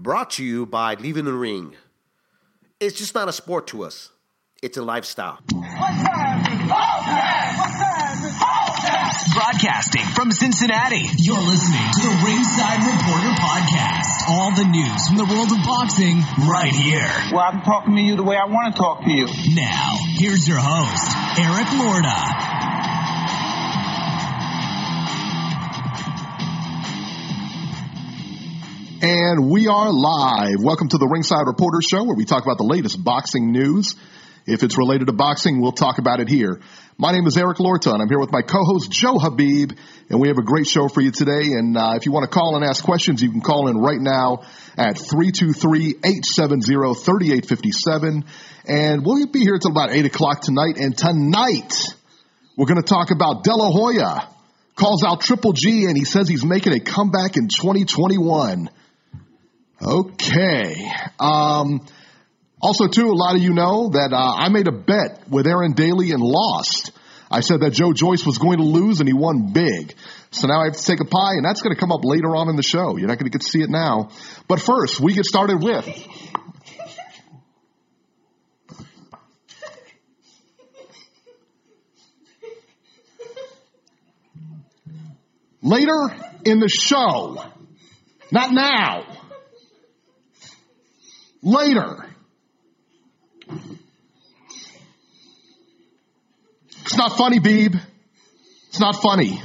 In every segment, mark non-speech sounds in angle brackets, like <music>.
Brought to you by Leaving the Ring. It's just not a sport to us, it's a lifestyle. Broadcasting from Cincinnati, you're listening to the Ringside Reporter Podcast. All the news from the world of boxing right here. Well, I'm talking to you the way I want to talk to you. Now, here's your host, Eric Lorda. And we are live. Welcome to the Ringside Reporter Show where we talk about the latest boxing news. If it's related to boxing, we'll talk about it here. My name is Eric Lorta and I'm here with my co-host Joe Habib and we have a great show for you today. And uh, if you want to call and ask questions, you can call in right now at 323-870-3857. And we'll be here until about 8 o'clock tonight. And tonight, we're going to talk about De La Hoya. Calls out Triple G and he says he's making a comeback in 2021. Okay. Um, also, too, a lot of you know that uh, I made a bet with Aaron Daly and lost. I said that Joe Joyce was going to lose and he won big. So now I have to take a pie and that's going to come up later on in the show. You're not going to get to see it now. But first, we get started with. Later in the show. Not now. Later. It's not funny, Beeb. It's not funny.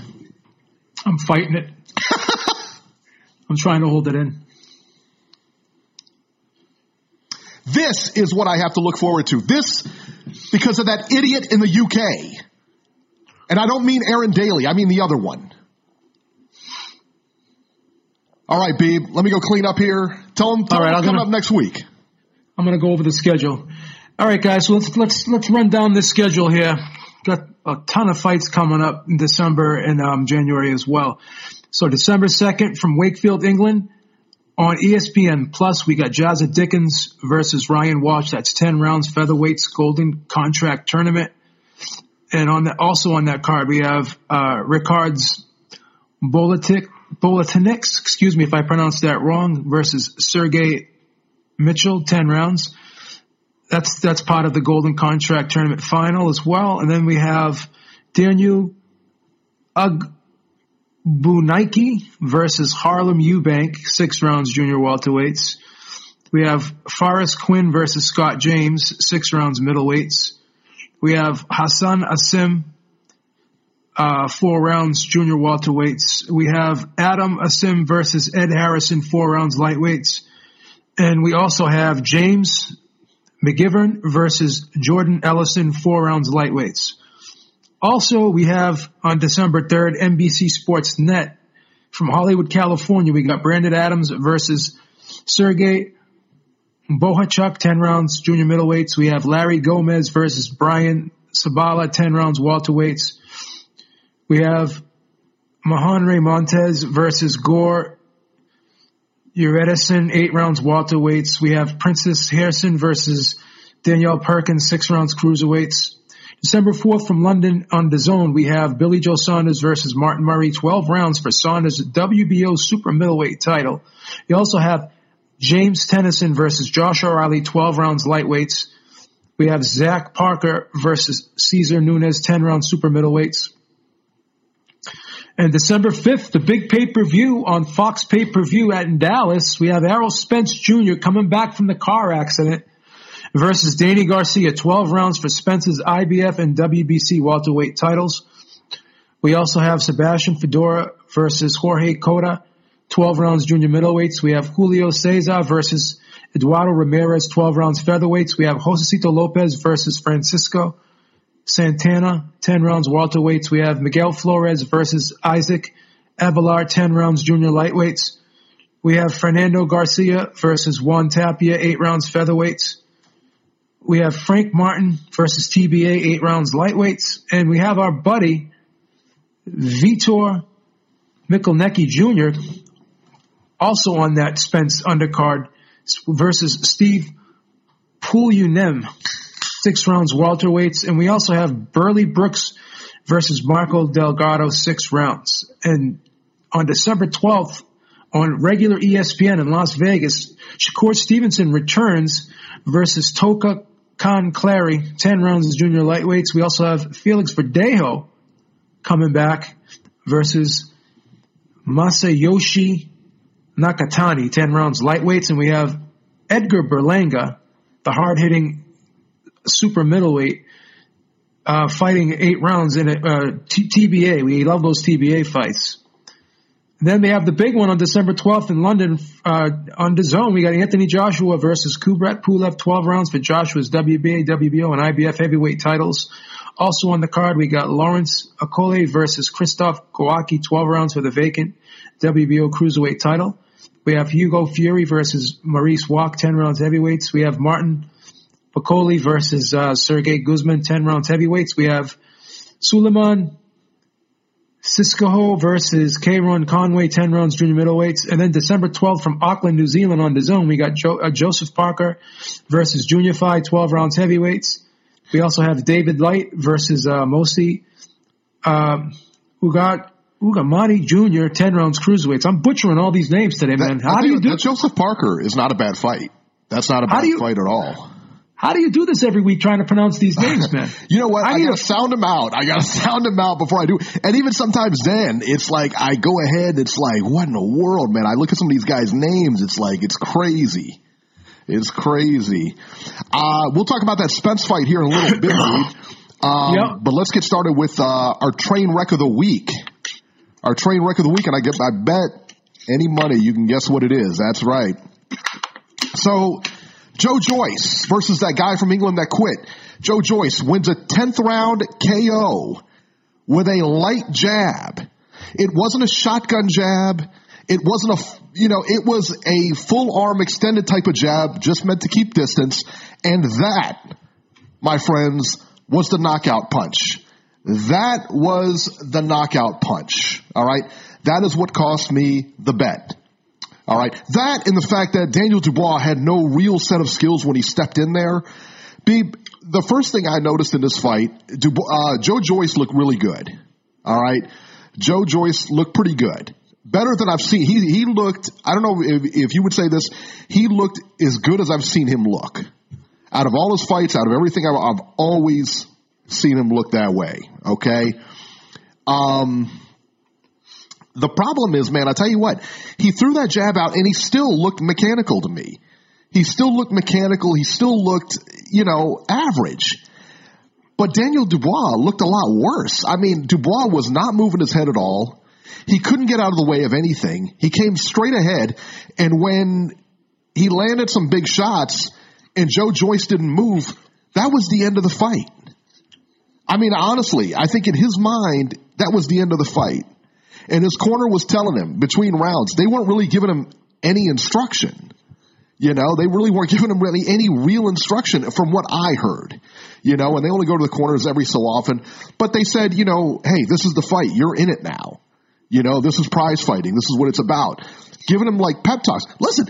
I'm fighting it. <laughs> I'm trying to hold it in. This is what I have to look forward to. This, because of that idiot in the UK. And I don't mean Aaron Daly, I mean the other one. All right, Beeb, let me go clean up here. Tell him, tell All right, I'm come gonna- up next week. I'm going to go over the schedule. All right, guys. So let's let's let's run down this schedule here. Got a ton of fights coming up in December and um, January as well. So December second from Wakefield, England, on ESPN Plus, we got Jazza Dickens versus Ryan Walsh. That's ten rounds featherweights Golden Contract Tournament. And on the, also on that card, we have uh, Ricard's Bolatik, Bolatinix, excuse me if I pronounced that wrong, versus Sergey Mitchell, 10 rounds. That's, that's part of the Golden Contract Tournament final as well. And then we have Daniel Agbunaiki versus Harlem Eubank, six rounds junior welterweights. We have Forrest Quinn versus Scott James, six rounds middleweights. We have Hassan Azim, uh, four rounds junior welterweights. We have Adam Azim versus Ed Harrison, four rounds lightweights. And we also have James McGivern versus Jordan Ellison, four rounds lightweights. Also, we have on December 3rd, NBC Sports Net from Hollywood, California. We got Brandon Adams versus Sergey Bohachuk, 10 rounds junior middleweights. We have Larry Gomez versus Brian Sabala, 10 rounds welterweights. We have Mahanre Montez versus Gore Uredison, eight rounds welterweights. We have Princess Harrison versus Danielle Perkins, six rounds cruiserweights. December 4th from London on the zone, we have Billy Joe Saunders versus Martin Murray, 12 rounds for Saunders' WBO super middleweight title. You also have James Tennyson versus Josh O'Reilly, 12 rounds lightweights. We have Zach Parker versus Caesar Nunez, 10 round super middleweights. And December 5th, the big pay-per-view on Fox pay-per-view at in Dallas, we have Errol Spence Jr. coming back from the car accident versus Danny Garcia, 12 rounds for Spence's IBF and WBC welterweight titles. We also have Sebastian Fundora versus Jorge Cota, 12 rounds junior middleweights. We have Julio Cesar versus Eduardo Ramirez, 12 rounds featherweights. We have Josesito Lopez versus Francisco Santana, 10 rounds welterweights. We have Miguel Flores versus Isaac Avelar, 10 rounds junior lightweights. We have Fernando Garcia versus Juan Tapia, 8 rounds featherweights. We have Frank Martin versus TBA, 8 rounds lightweights. And we have our buddy, Vitor Mikulnecki Jr., also on that Spence undercard versus Steve Pulunem, six rounds welterweights, and we also have Burley Brooks versus Marco Delgado, six rounds. And on December 12th on regular ESPN in Las Vegas, Shakur Stevenson returns versus Toka Kahn Clary, 10 rounds as junior lightweights. We also have Felix Verdejo coming back versus Masayoshi Nakatani, 10 rounds lightweights. And we have Edgar Berlanga, the hard hitting super middleweight, uh, fighting eight rounds in a uh, T- TBA. We love those TBA fights. Then they have the big one on December 12th in London uh, on the zone. We got Anthony Joshua versus Kubrat Pulev, 12 rounds for Joshua's WBA, WBO, and IBF heavyweight titles. Also on the card, we got Lawrence Okolie versus Christoph Kowaki, 12 rounds for the vacant WBO cruiserweight title. We have Hugo Fury versus Maurice Walk, 10 rounds heavyweights. We have Martin Pacoli versus uh, Sergey Guzman, 10 rounds heavyweights. We have Suleiman Siskoho versus Kron Conway, 10 rounds junior middleweights. And then December 12th from Auckland, New Zealand on the zone, we got jo- uh, Joseph Parker versus Junior Fight, 12 rounds heavyweights. We also have David Light versus uh, Mosi um, Ugat Ugamati Jr., 10 rounds cruiserweights. I'm butchering all these names today, man. That- How do you do that Joseph Parker is not a bad fight. That's not a bad you- fight at all. How do you do this every week trying to pronounce these names, man? <laughs> You know what? I I, gotta a- sound them out. I gotta <laughs> sound them out before I do. And even sometimes then, it's like I go ahead. It's like, what in the world, man? I look at some of these guys' names. It's like it's crazy. It's crazy. Uh, we'll talk about that Spence fight here in a little bit. <coughs> Um, Yep. But let's get started with uh, our train wreck of the week. Our train wreck of the week, and I get, I bet any money you can guess what it is. That's right. So, Joe Joyce versus that guy from England that quit. Joe Joyce wins a 10th round KO with a light jab. It wasn't a shotgun jab. It wasn't a, you know, it was a full arm extended type of jab, just meant to keep distance. And that, my friends, was the knockout punch. That was the knockout punch. All right. That is what cost me the bet. All right. That and the fact that Daniel Dubois had no real set of skills when he stepped in there. Be, the first thing I noticed in this fight, Dubois, uh, Joe Joyce looked really good. All right. Joe Joyce looked pretty good. Better than I've seen. He, he looked, I don't know if, if you would say this, he looked as good as I've seen him look. Out of all his fights, out of everything, I've, I've always seen him look that way. Okay. Um, the problem is, man, I tell you what, he threw that jab out and he still looked mechanical to me. He still looked mechanical. He still looked, you know, average. But Daniel Dubois looked a lot worse. I mean, Dubois was not moving his head at all. He couldn't get out of the way of anything. He came straight ahead. And when he landed some big shots and Joe Joyce didn't move, that was the end of the fight. I mean, honestly, I think in his mind, that was the end of the fight. And his corner was telling him between rounds, they weren't really giving him any instruction. You know, they really weren't <laughs> giving him really any real instruction from what I heard. You know, and they only go to the corners every so often. But they said, you know, hey, this is the fight. You're in it now. You know, this is prize fighting. This is what it's about. Giving him like pep talks. Listen,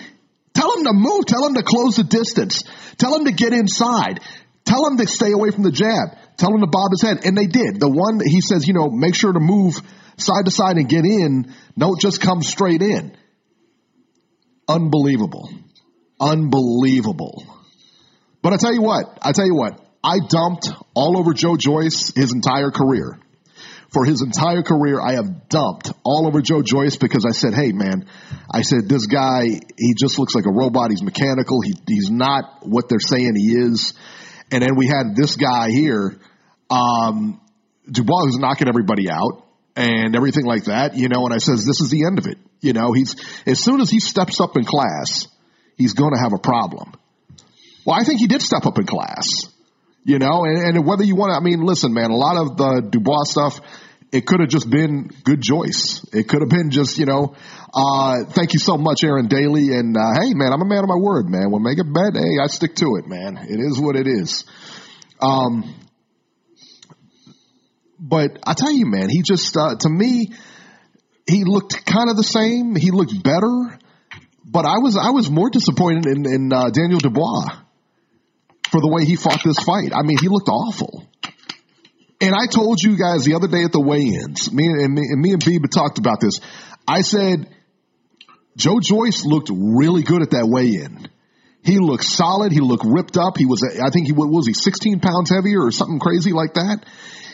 tell him to move. Tell him to close the distance. Tell him to get inside. Tell him to stay away from the jab. Tell him to bob his head. And they did. The one he says, you know, make sure to move side to side and get in. Don't just come straight in. Unbelievable. Unbelievable. But I tell you what, I tell you what, I dumped all over Joe Joyce his entire career. For his entire career, I have dumped all over Joe Joyce because I said, hey man, I said, this guy, he just looks like a robot. He's mechanical. He, he's not what they're saying he is. And then we had this guy here, um, Dubois, who's knocking everybody out and everything like that, you know, and I says, this is the end of it. You know, he's, as soon as he steps up in class, he's going to have a problem. Well, I think he did step up in class, you know, and, and whether you want to, I mean, listen, man, a lot of the Dubois stuff, it could have just been good Joyce. It could have been just, you know, uh, thank you so much, Aaron Daly. And, uh, hey, man, I'm a man of my word, man. When make a bet, hey, I stick to it, man. It is what it is. Um, but I tell you, man, he just, uh, to me, he looked kind of the same. He looked better, but I was, I was more disappointed in, in uh, Daniel Dubois for the way he fought this fight. I mean, he looked awful. And I told you guys the other day at the weigh-ins, me and me and, me and Biba talked about this. I said, Joe Joyce looked really good at that weigh-in. He looked solid. He looked ripped up. He was, I think he was he, 16 pounds heavier or something crazy like that.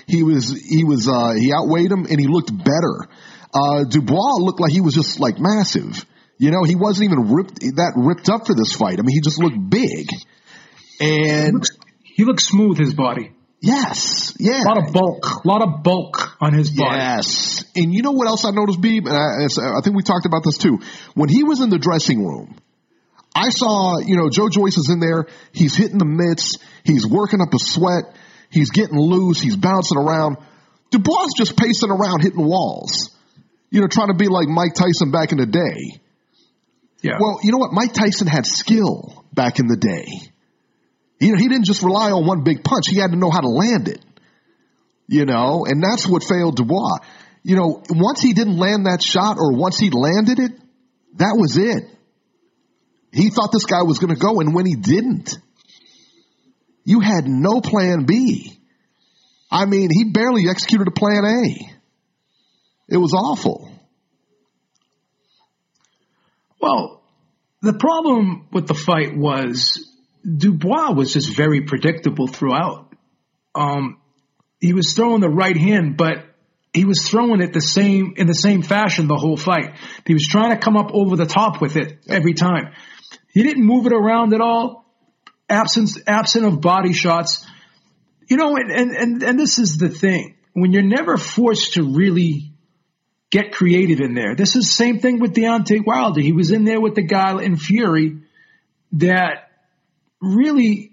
He was, he was, uh, he outweighed him and he looked better. Uh, Dubois looked like he was just like massive. You know, he wasn't even ripped, that ripped up for this fight. I mean, he just looked big. And He looks, he looks smooth, his body. yes, yeah. A lot of bulk, a lot of bulk on his body. Yes. And you know what else I noticed, Beeb? And I, I think we talked about this too. When he was in the dressing room, I saw, you know, Joe Joyce is in there. He's hitting the mitts. He's working up a sweat. He's getting loose. He's bouncing around. Dubois just pacing around hitting walls. You know, trying to be like Mike Tyson back in the day. Yeah. Well, you know what? Mike Tyson had skill back in the day. You know, he didn't just rely on one big punch. He had to know how to land it. You know, and that's what failed Dubois. You know, once he didn't land that shot or once he landed it, that was it. He thought this guy was going to go, and when he didn't, you had no plan B. I mean, he barely executed a plan A. It was awful. Well, the problem with the fight was Dubois was just very predictable throughout. Um, he was throwing the right hand, but he was throwing it the same in the same fashion the whole fight. He was trying to come up over the top with it every time. He didn't move it around at all. Absence absent of body shots. You know, and and and, and this is the thing. When you're never forced to really get creative in there. This is the same thing with Deontay Wilder. He was in there with the guy in Fury that really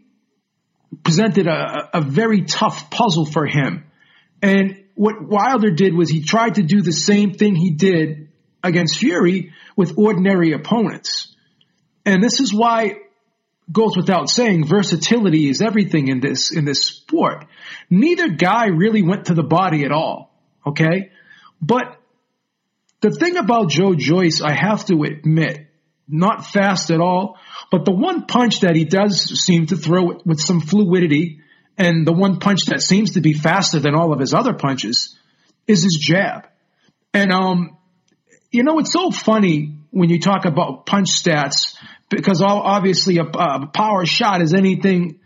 presented a, a very tough puzzle for him. And what Wilder did was he tried to do the same thing he did against Fury with ordinary opponents. And this is why goes without saying versatility is everything in this in this sport. Neither guy really went to the body at all, okay? But the thing about Joe Joyce, I have to admit, not fast at all, but the one punch that he does seem to throw with some fluidity, and the one punch that seems to be faster than all of his other punches, is his jab. And um, you know, it's so funny when you talk about punch stats because obviously a, a power shot is anything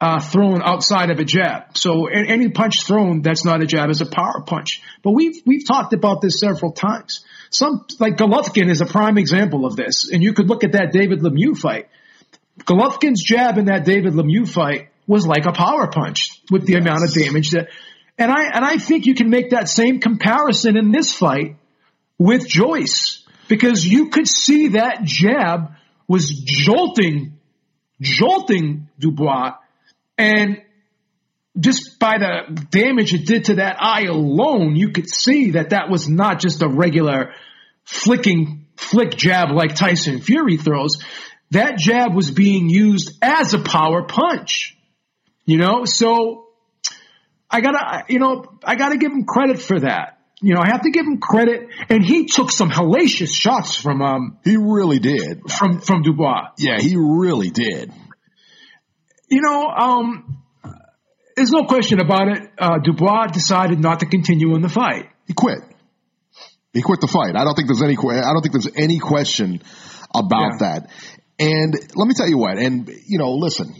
uh, thrown outside of a jab. So any punch thrown that's not a jab is a power punch. But we've we've talked about this several times. Some like Golovkin is a prime example of this, and you could look at that David Lemieux fight. Golovkin's jab in that David Lemieux fight was like a power punch with the yes. amount of damage that. And I and I think you can make that same comparison in this fight with Joyce because you could see that jab was jolting, jolting Dubois and just by the damage it did to that eye alone, you could see that that was not just a regular flicking flick jab like Tyson Fury throws. That jab was being used as a power punch. You know, so I gotta, you know, I gotta give him credit for that. You know, I have to give him credit, and he took some hellacious shots from um. He really did from from Dubois. Yeah, he really did. You know, um, there's no question about it. Uh, Dubois decided not to continue in the fight. He quit. He quit the fight. I don't think there's any. I don't think there's any question about yeah. that. And let me tell you what. And you know, listen,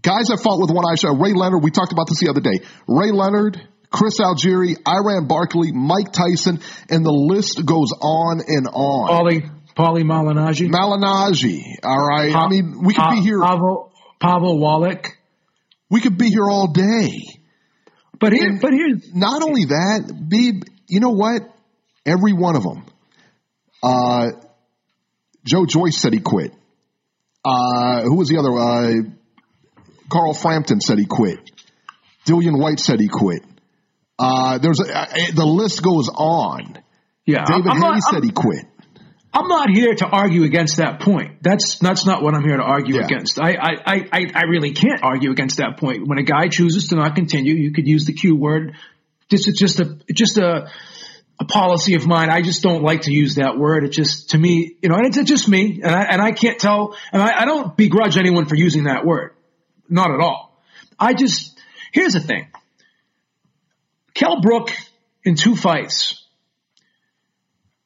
guys that fought with one eye shot. Ray Leonard. We talked about this the other day. Ray Leonard. Chris Algieri, Iran Barkley, Mike Tyson, and the list goes on and on. Paulie, Paulie Malignaggi. Malignaggi. All right. Pa- I mean, we could pa- be here. Pavel, Pavel Wallach. We could be here all day. But here, and but here, not only that, be you know what? Every one of them. Uh, Joe Joyce said he quit. Uh, who was the other? Uh, Carl Frampton said he quit. Dillian Whyte said he quit. Uh, there's a, the list goes on. Yeah, David I'm not, said he quit. I'm not here to argue against that point. That's that's not what I'm here to argue yeah. against. I, I, I, I really can't argue against that point. When a guy chooses to not continue, you could use the Q word. This is just a just a a policy of mine. I just don't like to use that word. It just to me, you know, and it's just me, and I and I can't tell, and I, I don't begrudge anyone for using that word, not at all. I just here's the thing. Kell Brook in two fights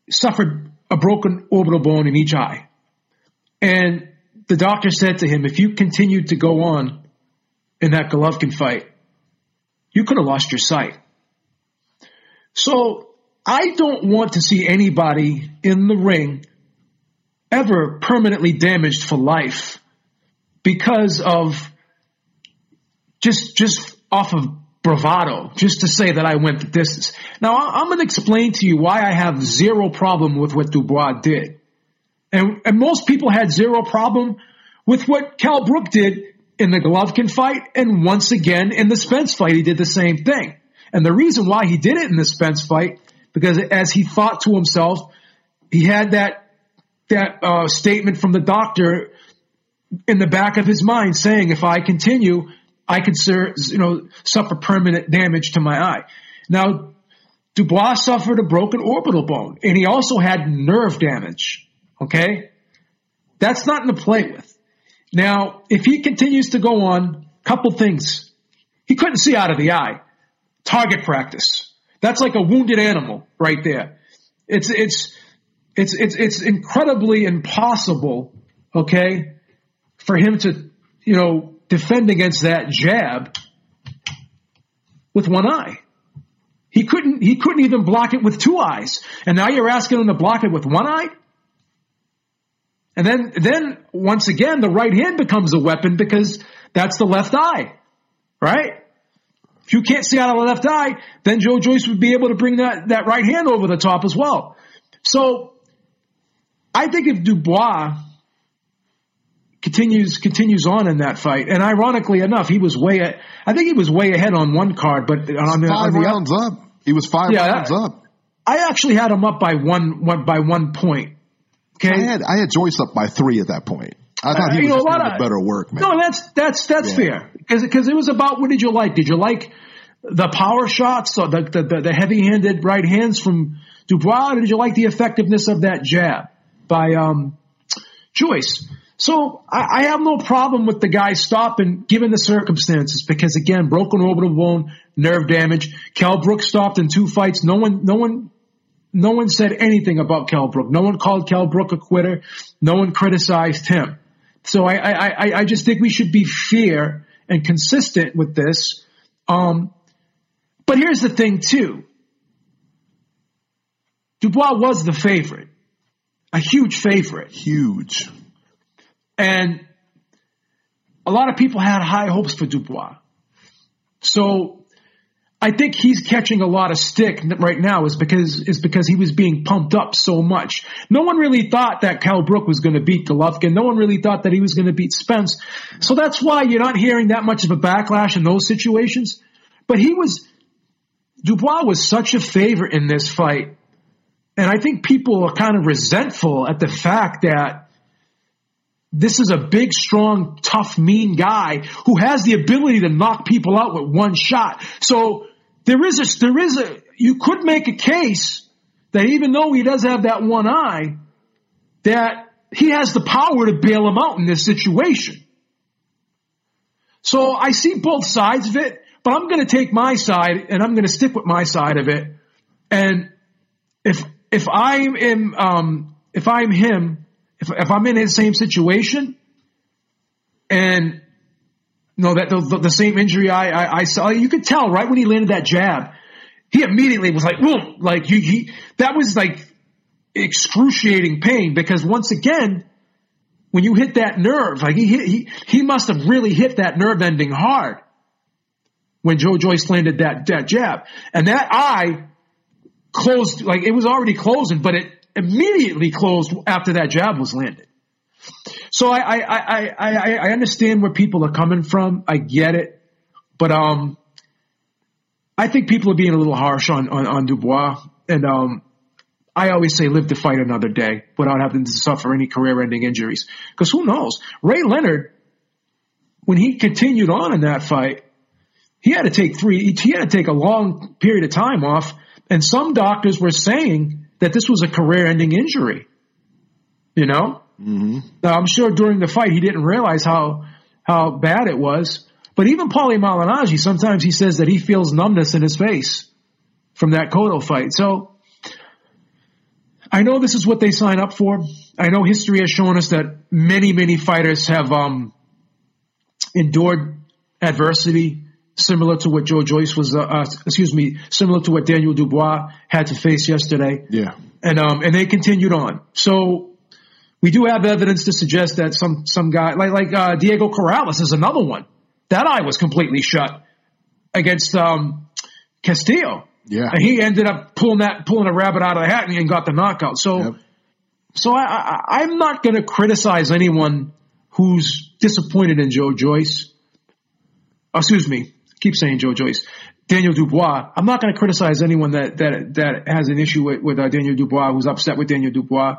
suffered a broken orbital bone in each eye. And the doctor said to him, if you continued to go on in that Golovkin fight, you could have lost your sight. So I don't want to see anybody in the ring ever permanently damaged for life because of just just off of bravado, just to say that I went the distance. Now I'm going to explain to you why I have zero problem with what Dubois did, and and most people had zero problem with what Kell Brook did in the Golovkin fight, and once again in the Spence fight, he did the same thing. And the reason why he did it in the Spence fight, because as he thought to himself, he had that that uh, statement from the doctor in the back of his mind saying, "If I continue, I could, you know, suffer permanent damage to my eye." Now, Dubois suffered a broken orbital bone, and he also had nerve damage. Okay, that's nothing to play with. Now, if he continues to go on, couple things. He couldn't see out of the eye. Target practice. That's like a wounded animal right there. It's it's it's it's it's incredibly impossible, okay, for him to, you know, defend against that jab with one eye. He couldn't he couldn't even block it with two eyes. And now you're asking him to block it with one eye? And then, then once again, the right hand becomes a weapon because that's the left eye, right? If you can't see out of the left eye, then Joe Joyce would be able to bring that, that right hand over the top as well. So I think if Dubois continues continues on in that fight, and ironically enough, he was way I think he was way ahead on one card, but on, five on the rounds up, he was five yeah, rounds I, up. I actually had him up by one, one by one point. Okay. I had I had Joyce up by three at that point. I thought he uh, was know, doing of, better work, man. No, that's that's that's yeah. fair because because it was about what did you like? Did you like the power shots, or the the, the heavy handed right hands from Dubois, or did you like the effectiveness of that jab by um, Joyce? So I, I, have no problem with the guy stopping given the circumstances because again, broken orbital bone, nerve damage. Kell Brook stopped in two fights. No one, no one no one said anything about Kell Brook. No one called Kell Brook a quitter. No one criticized him. So I, I, I, just think we should be fair and consistent with this. Um, but here's the thing too. Dubois was the favorite, a huge favorite. Huge. And a lot of people had high hopes for Dubois. So I think he's catching a lot of stick right now is because is because he was being pumped up so much. No one really thought that Kell Brook was going to beat Golovkin. No one really thought that he was going to beat Spence. So that's why you're not hearing that much of a backlash in those situations. But he was Dubois was such a favorite in this fight, and I think people are kind of resentful at the fact that this is a big, strong, tough, mean guy who has the ability to knock people out with one shot. So there is a, there is a, you could make a case that even though he does have that one eye, that he has the power to bail him out in this situation. So I see both sides of it, but I'm going to take my side and I'm going to stick with my side of it. And if, if I am, um, if I'm him, if, if I'm in his same situation and you know, that the, the same injury I, I, I, saw, you could tell right when he landed that jab, he immediately was like, Whoa! like he, he, that was like excruciating pain because once again, when you hit that nerve, like he hit, he, he must have really hit that nerve ending hard when Joe Joyce landed that, that jab. And that eye closed, like it was already closing, but it immediately closed after that jab was landed. So I, I, I, I, I understand where people are coming from. I get it. But, um, I think people are being a little harsh on, on, on Dubois. And, um, I always say live to fight another day without having to suffer any career ending injuries. Cause who knows? Ray Leonard, when he continued on in that fight, he had to take three, he had to take a long period of time off. And some doctors were saying that this was a career ending injury. You know? Mm-hmm. Now, I'm sure during the fight he didn't realize how how bad it was. But even Paulie Malignaggi, sometimes he says that he feels numbness in his face from that Cotto fight. So I know this is what they sign up for. I know history has shown us that many, many fighters have um, endured adversity similar to what Joe Joyce was, uh, uh, excuse me, similar to what Daniel Dubois had to face yesterday. Yeah. And, um, and they continued on. So we do have evidence to suggest that some, some guy, like, like, uh, Diego Corrales is another one. That eye was completely shut against, um, Castillo. Yeah. And he ended up pulling that, pulling a rabbit out of the hat and got the knockout. So, Yep. so I, I, I'm not going to criticize anyone who's disappointed in Joe Joyce. Excuse me, keep saying Joe Joyce. Daniel Dubois. I'm not going to criticize anyone that that that has an issue with, with uh, Daniel Dubois, who's upset with Daniel Dubois.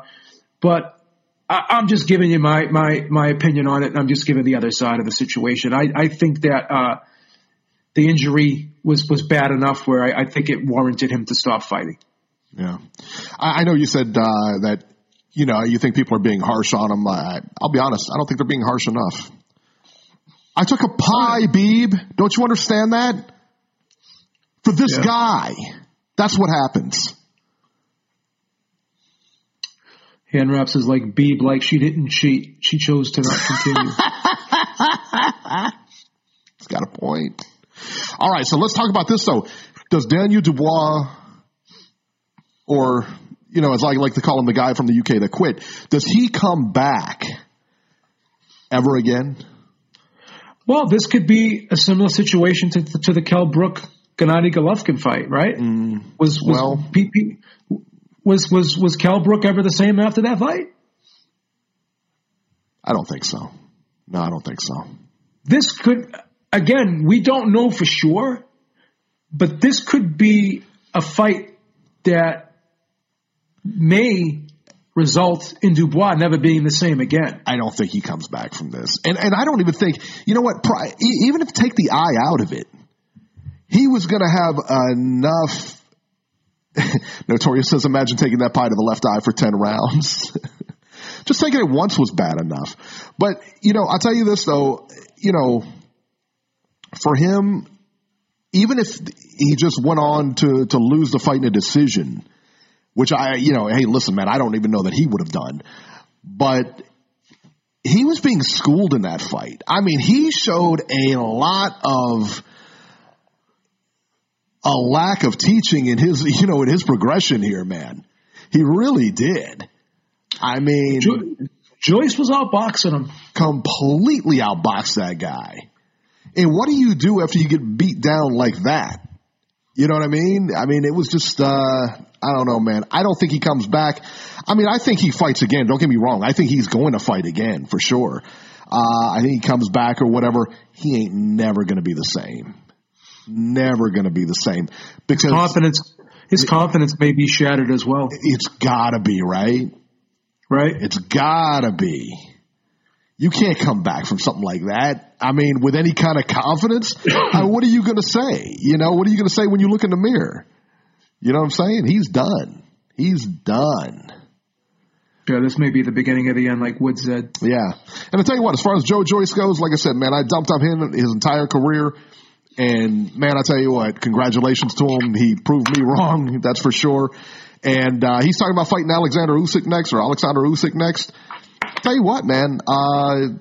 But I, I'm just giving you my my my opinion on it. and I'm just giving the other side of the situation. I I think that uh, the injury was was bad enough where I, I think it warranted him to stop fighting. Yeah. I, I know you said, uh, that, you know, you think people are being harsh on him. I, I'll be honest. I don't think they're being harsh enough. I took a pie, Beeb. Don't you understand that? For this Yeah. guy. That's what happens. Hand wraps is like Beeb, like she didn't cheat. She chose to not continue. <laughs> He's got a point. All right, so let's talk about this though. Does Daniel Dubois, or you know, as I like to call him the guy from the UK that quit. Does he come back ever again? Well, this could be a similar situation to, to the Kell Brook Gennady Golovkin fight, right? Mm, was was well- P- P- was was was Kell Brook ever the same after that fight? I don't think so. No, I don't think so. This could again, we don't know for sure, but this could be a fight that may result in Dubois never being the same again. I don't think he comes back from this, and and I don't even think you know what. Even if take the eye out of it, he was going to have enough. <laughs> Notorious says, "Imagine taking that pie to the left eye for ten rounds." <laughs> Just taking it once was bad enough. But you know, I'll tell you this though. You know, for him, even if he just went on to to lose the fight in a decision, which I, you know, hey, listen, man, I don't even know that he would have done, but he was being schooled in that fight. I mean, he showed a lot of a lack of teaching in his, you know, in his progression here, man. He really did. I mean, Jo- Joyce was outboxing him. completely outboxed that guy. And what do you do after you get beat down like that? You know what I mean? I mean, it was just, uh, I don't know, man. I don't think he comes back. I mean, I think he fights again. Don't get me wrong. I think he's going to fight again for sure. Uh, I think he comes back or whatever. He ain't never going to be the same. Never going to be the same because Confidence, his confidence may be shattered as well, it's gotta be, right? right? It's gotta be. You can't come back from something like that. I mean, with any kind of confidence. <clears throat> uh, what are you going to say? You know, what are you going to say when you look in the mirror? You know what I'm saying? He's done. He's done. Yeah, this may be the beginning of the end, like Wood said. Yeah. And I tell you what, as far as Joe Joyce goes, like I said, man, I dumped on him his entire career. And man, I tell you what, congratulations to him. He proved me wrong. <laughs> That's for sure. And, uh, he's talking about fighting Alexander Usyk next or Alexander Usyk next. Tell you what, man, uh,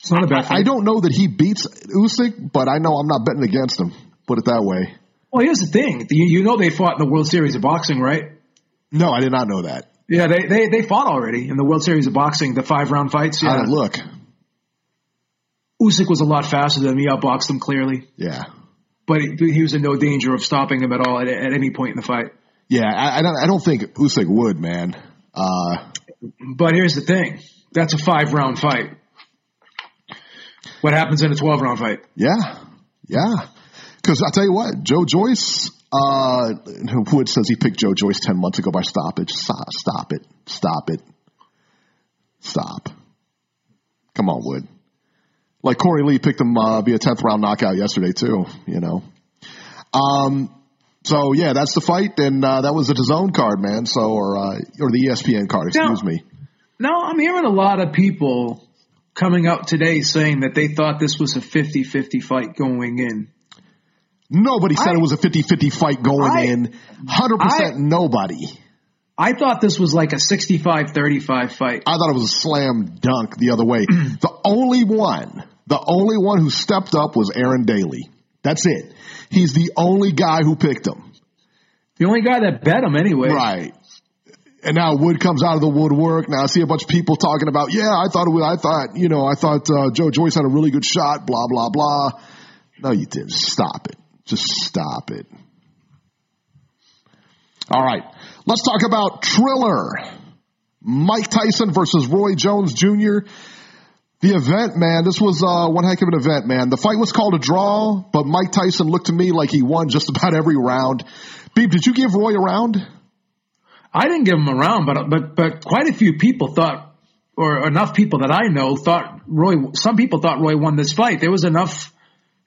It's not a bad I don't know that he beats Usyk, but I know I'm not betting against him. Put it that way. Well, here's the thing. You, you know they fought in the World Series of Boxing, right? No, I did not know that. Yeah, they, they, they fought already in the World Series of Boxing, the five round fights. How Yeah. did it look? Usyk was a lot faster than me. He outboxed him clearly, Yeah. but he, he was in no danger of stopping him at all at, at any point in the fight. Yeah, I, I don't. I don't think Usyk would, man. Uh, But here's the thing. That's a five round fight. What happens in a 12 round fight? yeah, yeah. Because I tell you what, Joe Joyce. Uh, Wood says he picked Joe Joyce ten months ago by stoppage. Stop, stop it. Stop it. Stop. Come on, Wood. Like Corey Lee picked him uh, via tenth round knockout yesterday too. You know. Um. So yeah, that's the fight, and uh, that was the DAZN card, man. So or uh, or the ESPN card, excuse Now- me. Now, I'm hearing a lot of people coming out today saying that they thought this was a 50 50 fight going in. Nobody said I- it was a 50-50 fight going I- in. 100% I- nobody. I thought this was like a 65-35 fight. I thought it was a slam dunk the other way. <clears throat> the only one, the only one who stepped up was Aaron Daly. That's it. He's the only guy who picked him. The only guy that bet him anyway. Right. And now Wood comes out of the woodwork. Now I see a bunch of people talking about, yeah, I thought it was, I thought, you know, I thought uh, Joe Joyce had a really good shot, blah, blah, blah. No, you didn't. Stop it. Just stop it. All right. Let's talk about Triller. Mike Tyson versus Roy Jones Jr. The event, man, this was uh, one heck of an event, man. The fight was called a draw, but Mike Tyson looked to me like he won just <laughs> about every round. Beep, did you give Roy a round? I didn't give him a round, but but but quite a few people thought, or enough people that I know thought Roy. Some people thought Roy won this fight. There was enough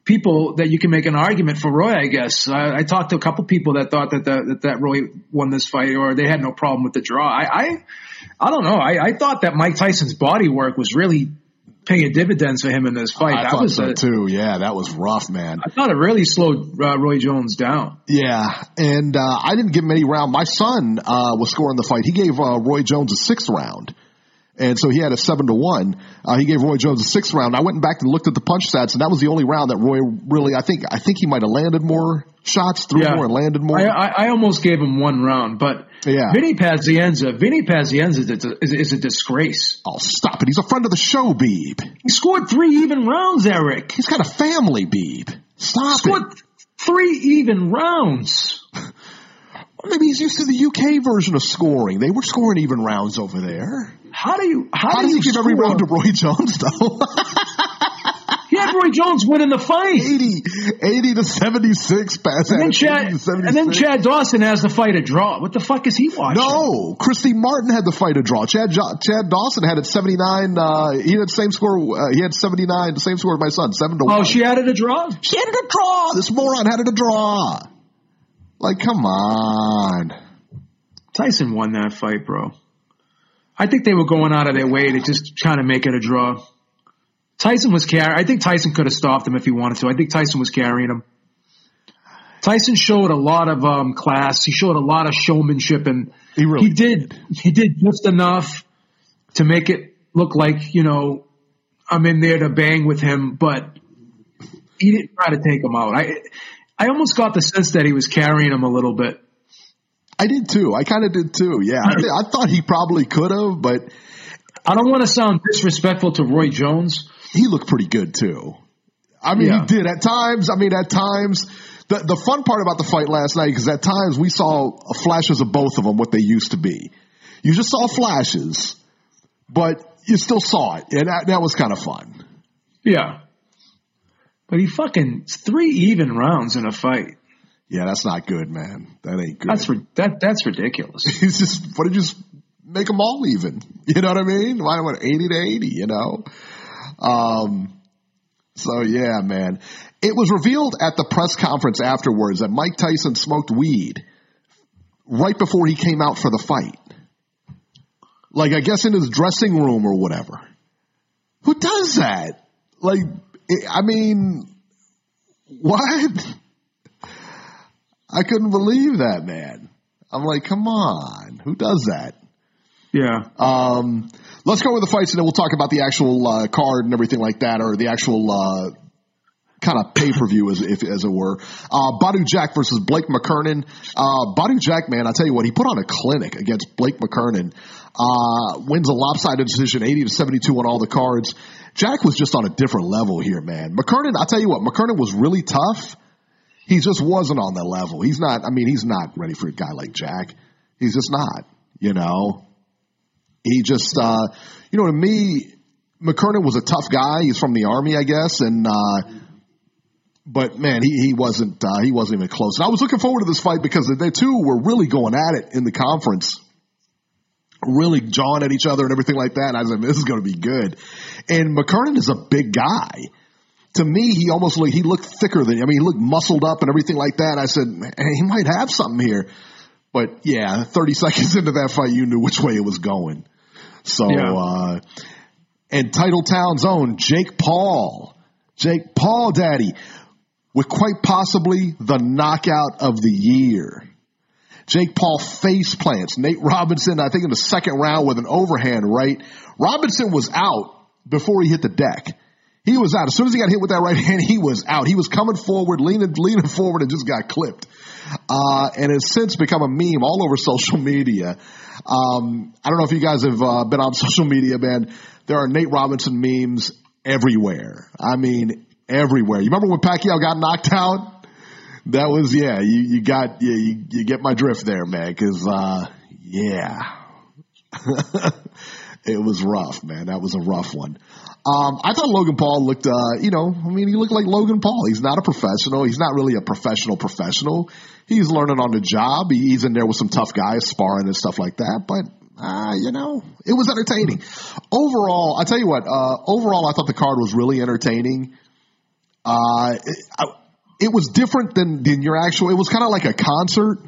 people that you can make an argument for Roy. I guess I, I talked to a couple people that thought that the, that that Roy won this fight, or they had no problem with the draw. I I, I don't know. I, I thought that Mike Tyson's body work was really paying dividends for him in this fight. I that thought was so a, too. Yeah, that was rough, man. I thought it really slowed uh, Roy Jones down. Yeah, and uh, I didn't give him any round. My son uh, was scoring the fight. He gave uh, Roy Jones a sixth round. And so he had a seven to one. Uh, he gave Roy Jones a sixth round. I went back and looked at the punch stats, and that was the only round that Roy really. I think I think he might have landed more shots, threw more, and landed more. I, I, I almost gave him one round, but Yeah. Vinny Pazienza, Vinny Pazienza is a, is, is a disgrace. oh, stop it! He's a friend of the show, Beeb. He scored three even rounds, Eric. He's got a family, Beeb. Stop scored it. three even rounds. <laughs> Maybe he's used to the UK version of scoring. They were scoring even rounds over there. How do you how, How do does you give every round to Roy Jones though? <laughs> He had Roy Jones winning the fight. 80, 80 to 76 pass. And then, Chad, and then Chad Dawson has the fight a draw. What the fuck is he watching? No, Christy Martin had the fight a draw. Chad Chad Dawson had it 79. Uh, he had the same score. Uh, he had 79, the same score as my son, 7 to 1. Oh, she had it a draw? She had it a draw. This moron had it a draw. Like, come on. Tyson won that fight, bro. I think they were going out of their way to just trying to make it a draw. Tyson was carrying. I think Tyson could have stopped him if he wanted to. I think Tyson was carrying him. Tyson showed a lot of um, class. He showed a lot of showmanship, and He really he did. He did just enough to make it look like you know I'm in there to bang with him, but he didn't try to take him out. I I almost got the sense that he was carrying him a little bit. I did too. I kind of did too. Yeah. I, I thought he probably could have, but I don't want to sound disrespectful to Roy Jones. he looked pretty good too. I mean, Yeah. he did at times. I mean, at times, the the fun part about the fight last night is at times we saw flashes of both of them, what they used to be. You just saw flashes, but you still saw it, and that, that was kind of fun. Yeah. But he fucking three even rounds in a fight. Yeah, that's not good, man. That ain't good. That's that that's ridiculous. <laughs> He's just, what did you just make them all even? <laughs> You know what I mean? Why what eighty to eighty? You know. Um. So yeah, man. It was revealed at the press conference afterwards that Mike Tyson smoked weed right before he came out for the fight. Like I guess in his dressing room or whatever. Who does that? Like, I mean, <laughs> what? I couldn't believe that, man. I'm like, come on, who does that? Yeah. Um, let's go with the fights and then we'll talk about the actual uh, card and everything like that, or the actual uh, kind of pay per view, as if as it were. Uh, Badou Jack versus Blake McKernan. Uh, Badou Jack, man, I tell you what, he put on a clinic against Blake McKernan. Uh, wins a lopsided decision, eighty to seventy two on all the cards. Jack was just on a different level here, man. McKernan, I tell you what, McKernan was really tough. He just wasn't on that level. He's not. I mean, he's not ready for a guy like Jack. He's just not. You know. He just, uh, you know, to me, McKernan was a tough guy. He's from the army, I guess, and uh, but man, he he wasn't uh, he wasn't even close. And I was looking forward to this fight because they two were really going at it in the conference, really jawing at each other and everything like that. And I was like, this is going to be good. And McKernan is a big guy. To me, he almost looked, he looked thicker than, I mean, he looked muscled up and everything like that. I said, man, he might have something here. But yeah, 30 <laughs> seconds into that fight, you knew which way it was going. So, Yeah. uh, and Titletown's own Jake Paul, Jake Paul Daddy, with quite possibly the knockout of the year. Jake Paul face plants. Nate Robinson, I think in the second round with an overhand right. Robinson was out before he hit the deck. He was out. As soon as he got hit with that right <laughs> hand, he was out. He was coming forward, leaning, leaning forward and just got clipped. Uh, and has since become a meme all over <laughs> social media. Um, I don't know if you guys have uh, been on <laughs> social media, man. There are Nate Robinson memes everywhere. I mean, everywhere. You remember when Pacquiao got knocked out? That was, yeah, you, you got, yeah, you, you get my drift there, man, cause, uh, yeah. It was rough, man. That was a rough one. Um, I thought Logan Paul looked, uh, you know, I mean, he looked like Logan Paul. He's not a professional. He's not really a professional professional. He's learning on the job. He's in there with some tough guys sparring and stuff like that. But, uh, you know, it was entertaining. Overall, I tell you what, uh, overall, I thought the card was really entertaining. Uh, it, I, it was different than, than your actual, it was kind of like a concert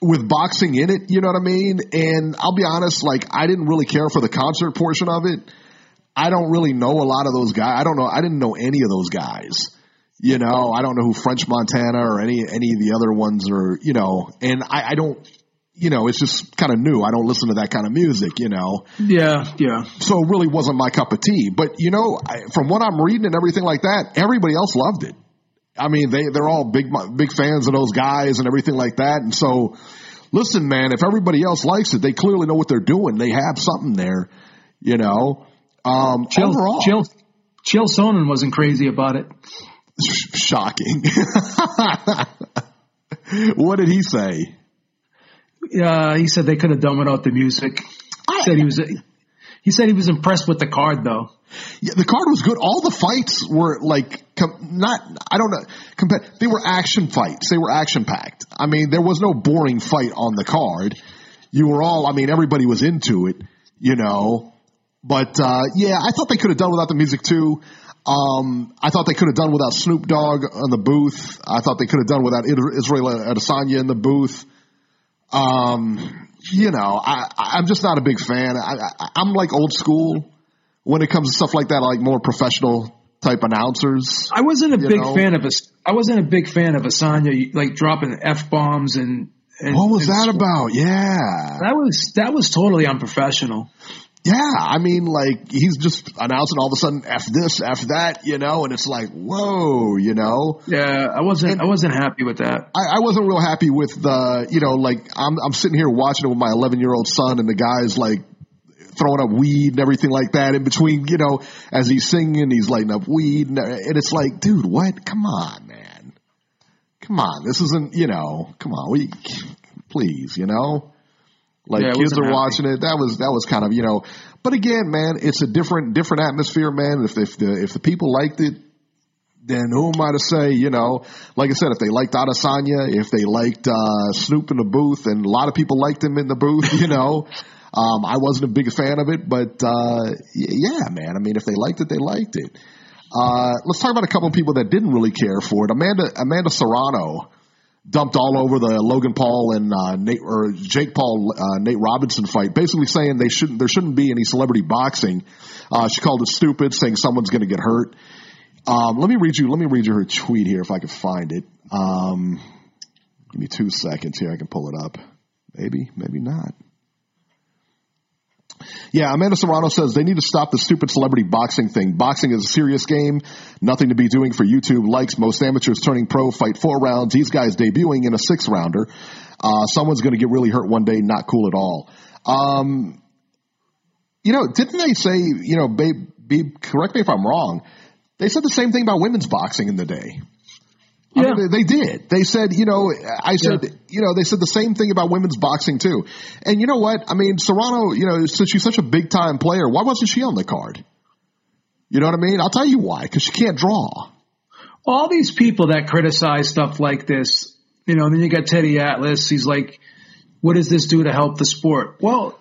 with boxing in it, you know what I mean? And I'll be honest, like, I didn't really care for the concert portion of it. I don't really know a lot of those guys. I don't know. I didn't know any of those guys. You know, I don't know who French Montana or any any of the other ones are. You know, and I, I don't. You know, it's just kind of new. I don't listen to that kind of music. You know. Yeah, yeah. So it really wasn't my cup of tea. But you know, I, from what I'm reading and everything like that, everybody else loved it. I mean, they they're all big big fans of those guys and everything like that. And so, listen, man, if everybody else likes it, they clearly know what they're doing. They have something there. You know. Um, Chael, overall, Chael, Chael Sonnen wasn't crazy about it. <laughs> shocking. <laughs> what did he say? Uh, he said they could have done without the music. He said he was. He said he was impressed with the card though. Yeah, the card was good. All the fights were like not. I don't know. They were action fights. They were action packed. I mean, there was no boring fight on the card. You were all. I mean, everybody was into it. You know. But uh, yeah, I thought they could have done without the music too. Um, I thought they could have done without Snoop Dogg on the booth. I thought they could have done without Israel Adesanya in the booth. Um, you know, I, I'm just not a big fan. I, I, I'm like old school when it comes to stuff like that. I like more professional type announcers. I wasn't a big know? fan of us. I wasn't a big fan of Asanya like dropping f bombs and, and. What was and that sw- about? Yeah. That was that was totally unprofessional. Yeah, I mean, like he's just announcing all of a sudden f this, f that, you know, and it's like, whoa, you know. Yeah, I wasn't. I wasn't happy with that. I, I wasn't real happy with the, you know, like I'm I'm sitting here watching it with my 11 year old son, and the guy's like throwing up weed and everything like that in between, you know, as he's singing, he's lighting up weed, and, and it's like, dude, what? Come on, man, come on, this isn't, you know, come on, we, please, you know. Like Yeah, kids are happy. watching it. That was that was kind of you know, but again, man, it's a different different atmosphere, man. If if the if the people liked it, then who am I to say? You know, like I said, if they liked Adesanya, if they liked uh, Snoop in the booth, and a lot of people liked him in the booth, <laughs> you know. Um, I wasn't a big fan of it, but uh, yeah, man. I mean, if they liked it, they liked it. Uh, let's talk about a couple of people that didn't really care for it. Amanda Amanda Serrano dumped all over the Logan Paul and uh, Nate or Jake Paul uh, Nate Robinson fight, basically saying they shouldn't there shouldn't be any celebrity boxing. Uh, she called it stupid, saying someone's going to get hurt. Um, let me read you. Let me read you her tweet here if I can find it. Um, give me two seconds here. I can pull it up. Maybe, maybe not. Yeah, Amanda Serrano says they need to stop the stupid celebrity boxing thing. Boxing is a serious game, nothing to be doing for YouTube likes. Most amateurs turning pro fight four rounds. These guys debuting in a six rounder. Uh, someone's going to get really hurt one day. Not cool at all. Um, you know, didn't they say? You know, babe, be correct me if I'm wrong. They said the same thing about women's boxing in the day. I Yeah. mean, they did. They said, you know, I said, Yeah. you know, they said the same thing about women's boxing too. And you know what? I mean, Serrano, you know, since she's such a big time player, why wasn't she on the card? You know what I mean? I'll tell you why. Because she can't draw. all these people that criticize stuff like this, you know, then you got Teddy Atlas. He's like, what does this do to help the sport? Well,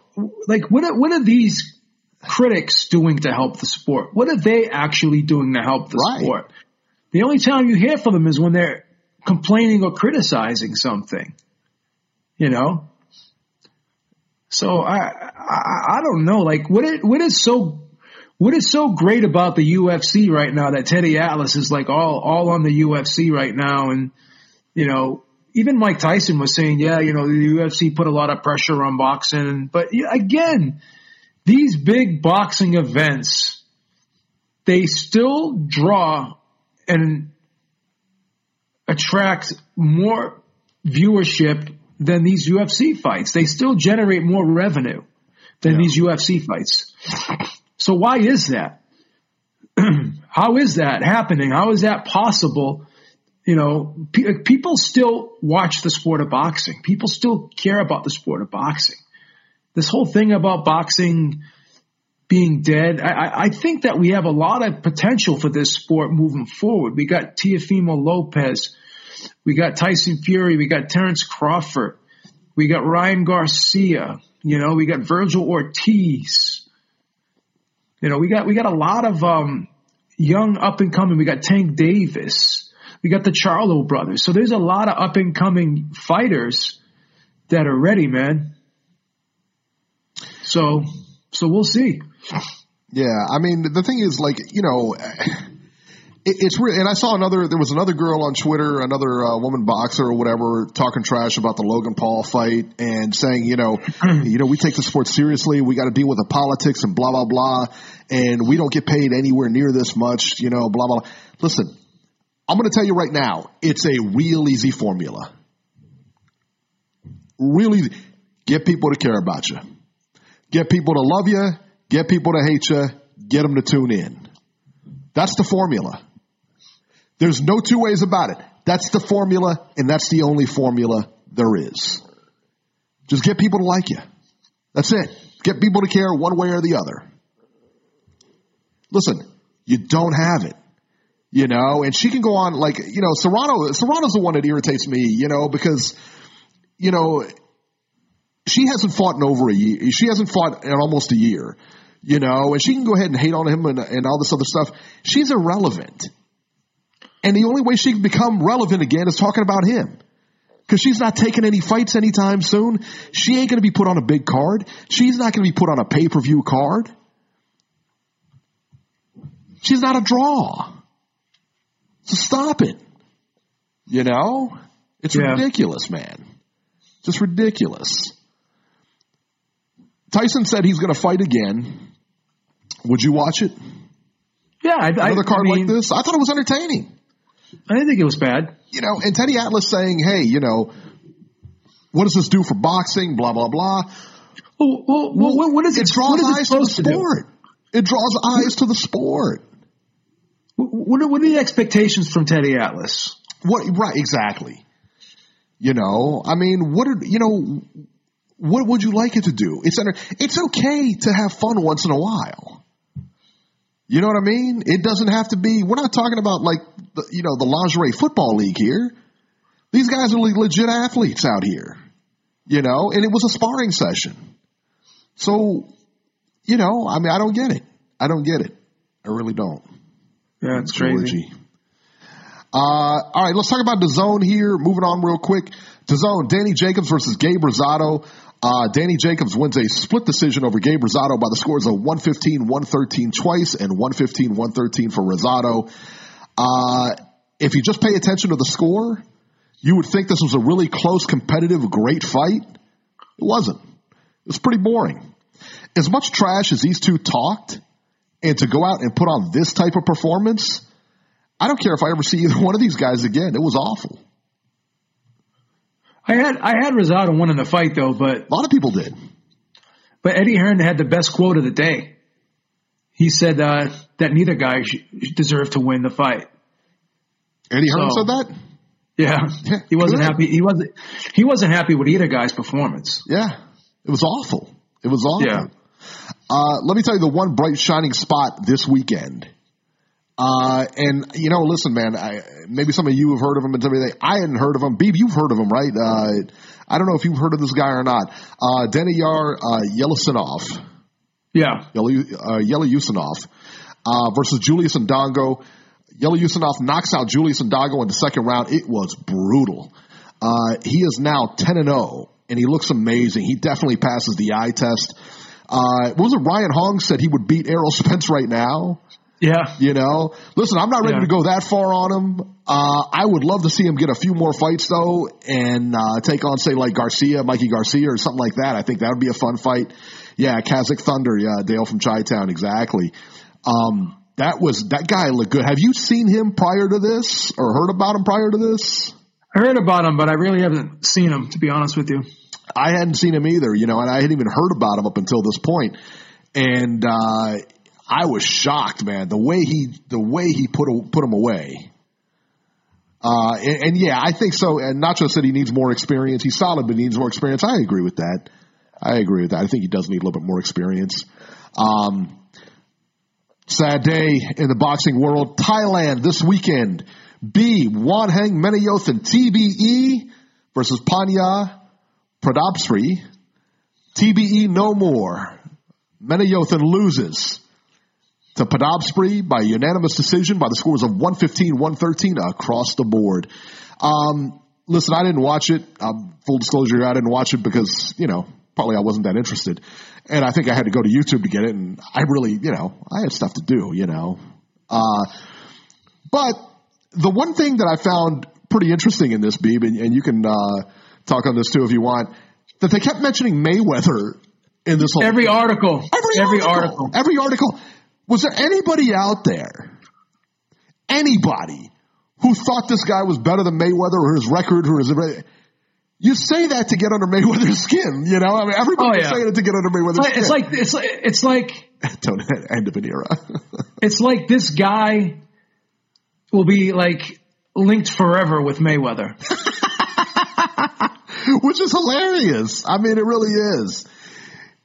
like, what are, what are these critics doing to help the sport? What are they actually doing to help the Right. sport? The only time you hear from them is when they're complaining or criticizing something, you know? So I, I, I don't know. Like, what is, what is so what is so great about the UFC right now that Teddy Atlas is like all all on the UFC right now, and you know even Mike Tyson was saying, yeah, you know, the UFC put a lot of pressure on boxing, but again, these big boxing events, they still draw and attract more viewership than these UFC fights. They still generate more revenue than yeah. these UFC fights. So why is that? <clears throat> How is that happening? How is that possible? You know, pe- people still watch the sport of boxing. People still care about the sport of boxing. This whole thing about boxing being dead, I, I think that we have a lot of potential for this sport moving forward. We got Teofimo Lopez we got Tyson Fury. We got Terrence Crawford. We got Ryan Garcia. You know, we got Vergil Ortiz. You know, we got we got a lot of um, young up and coming. We got Tank Davis. We got the Charlo brothers. So there's a lot of up and coming fighters that are ready, man. So so we'll see. Yeah, I mean the thing is like you know it's real. And I saw another, there was another girl on Twitter, another uh, woman boxer or whatever, talking trash about the Logan Paul fight and saying, you know, <clears throat> you know, we take the sport seriously. We got to deal with the politics and blah, blah, blah. And we don't get paid anywhere near this much, you know, blah, blah. blah. Listen, I'm going to tell you right now, it's a real easy formula. Really get people to care about you. Get people to love you. Get people to hate you. Get them to tune in. That's the formula. There's no two ways about it. That's the formula, and that's the only formula there is. Just get people to like you. That's it. Get people to care one way or the other. Listen, you don't have it. You know, and she can go on like, you know, Serrano, Serrano's the one that irritates me, you know, because, you know, she hasn't fought in over a year. She hasn't fought in almost a year, you know, and she can go ahead and hate on him and, and all this other stuff. She's irrelevant. And the only way she can become relevant again is talking about him. Because she's not taking any fights anytime soon. She ain't going to be put on a big card. She's not going to be put on a pay per view card. She's not a draw. So stop it. You know? It's yeah. ridiculous, man. Just ridiculous. Tyson said he's going to fight again. Would you watch it? Yeah, I, another I, card I mean, like this. I thought it was entertaining. I didn't think it was bad. You know, and Teddy Atlas saying, "Hey, you know, what does this do for boxing?" Blah blah blah. Well, well, well what, what is it? It draws it eyes to the sport. To it draws eyes to the sport. What are, what are the expectations from Teddy Atlas? What right? Exactly. You know, I mean, what are you know? What would you like it to do? It's under, it's okay to have fun once in a while. You know what I mean? It doesn't have to be. We're not talking about like the, you know the lingerie football league here. These guys are legit athletes out here. You know, and it was a sparring session. So, you know, I mean, I don't get it. I don't get it. I really don't. Yeah, it's crazy. Uh, all right, let's talk about the zone here. Moving on real quick. DAZN, Danny Jacobs versus Gabe Rosado. Uh, Danny Jacobs wins a split decision over Gabe Rosado by the scores of 115, 113 twice and 115, 113 for Rosado. Uh, if you just pay attention to the score, you would think this was a really close, competitive, great fight. It wasn't. It was pretty boring. As much trash as these two talked, and to go out and put on this type of performance, I don't care if I ever see either <laughs> one of these guys again. It was awful. I had I had Rosado winning the fight though, but a lot of people did. But Eddie Hearn had the best quote of the day. He said uh, that neither guy deserved to win the fight. Eddie Hearn so, said that. Yeah, yeah he wasn't good. happy. He wasn't. He wasn't happy with either guy's performance. Yeah, it was awful. It was awful. Yeah. Uh, let me tell you the one bright shining spot this weekend uh, and you know, listen, man, I, maybe some of you have heard of him and everything. I hadn't heard of him. Beeb, you've heard of him, right? Uh, I don't know if you've heard of this guy or not. Uh, Daniyar, uh, Yeleussinov. Yeah. Uh, uh, versus Julius Indongo. Yeleussinov knocks out Julius Indongo in the second round. It was brutal. Uh, he is now 10 and 0 and he looks amazing. He definitely passes the eye test. Uh, what was it? Ryan Hong said he would beat Errol Spence right now. Yeah. You know, listen, I'm not ready Yeah. to go that far on him. Uh, I would love to see him get a few more fights though, and uh, take on say like Garcia, Mikey Garcia, or something like that. I think that would be a fun fight. Yeah, Kazakh Thunder. Yeah, Dale from Chi Town, exactly. Um, that was that guy looked good. Have you seen him prior to this, or heard about him prior to this? I heard about him, but I really haven't seen him, to be honest with you. I hadn't seen him either, you know, and I hadn't even heard about him up until this point. And uh, I was shocked, man, the way he the way he put put him away. Uh, and, and yeah, I think so. And Nacho said he needs more experience. He's solid, but he needs more experience. I agree with that. I agree with that. I think he does need a little bit more experience. Um, sad day in the boxing world. Thailand this weekend. B. Wanheng Menayothan TBE versus Panya Pradabsri. TBE no more. Menayothan loses to Pradabsri by unanimous decision by the scores of 115, 113 across the board. Um, listen, I didn't watch it. Um, full disclosure, I didn't watch it because, you know, probably I wasn't that interested. And I think I had to go to YouTube to get it. And I really, you know, I had stuff to do, you know. Uh, but the one thing that I found pretty interesting in this, Beeb, and, and you can uh, talk on this too if you want, that they kept mentioning Mayweather in this whole Every article. Every, Every article, article. Every article. Was there anybody out there, anybody, who thought this guy was better than Mayweather or his record or his. You say that to get under Mayweather's skin, you know? I mean, everybody's Oh, yeah. saying it to get under Mayweather's It's like, skin. it's like, it's like, it's like, <laughs> Don't end of an era. it's like this guy will be like linked forever with Mayweather. <laughs> Which is hilarious. I mean, it really is.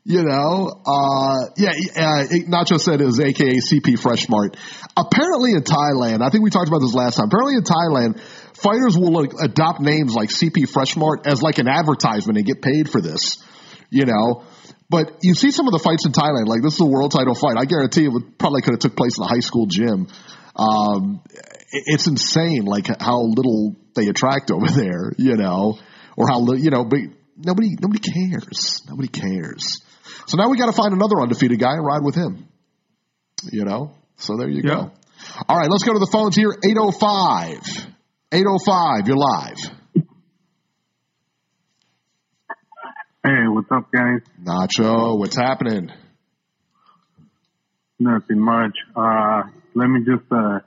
You know, uh, yeah, uh, Nacho said it was AKA CP Fresh Mart. Apparently in Thailand, I think we talked about this last time. Apparently in Thailand, fighters will like, adopt names like CP Fresh Mart as like an advertisement and get paid for this. You know, but you see some of the fights in Thailand, like this is a world title fight. I guarantee it would probably could have took place in a high school gym. Um, it's insane, like how little they attract over there, you know, or how you know, but nobody nobody cares. Nobody cares. So now we got to find another undefeated guy and ride with him. You know, so there you Yeah. go. All right, let's go to the phones here. 805. 805, you're live. Hey, what's up, guys? Nacho, what's happening? Nothing much. Uh, let me just uh,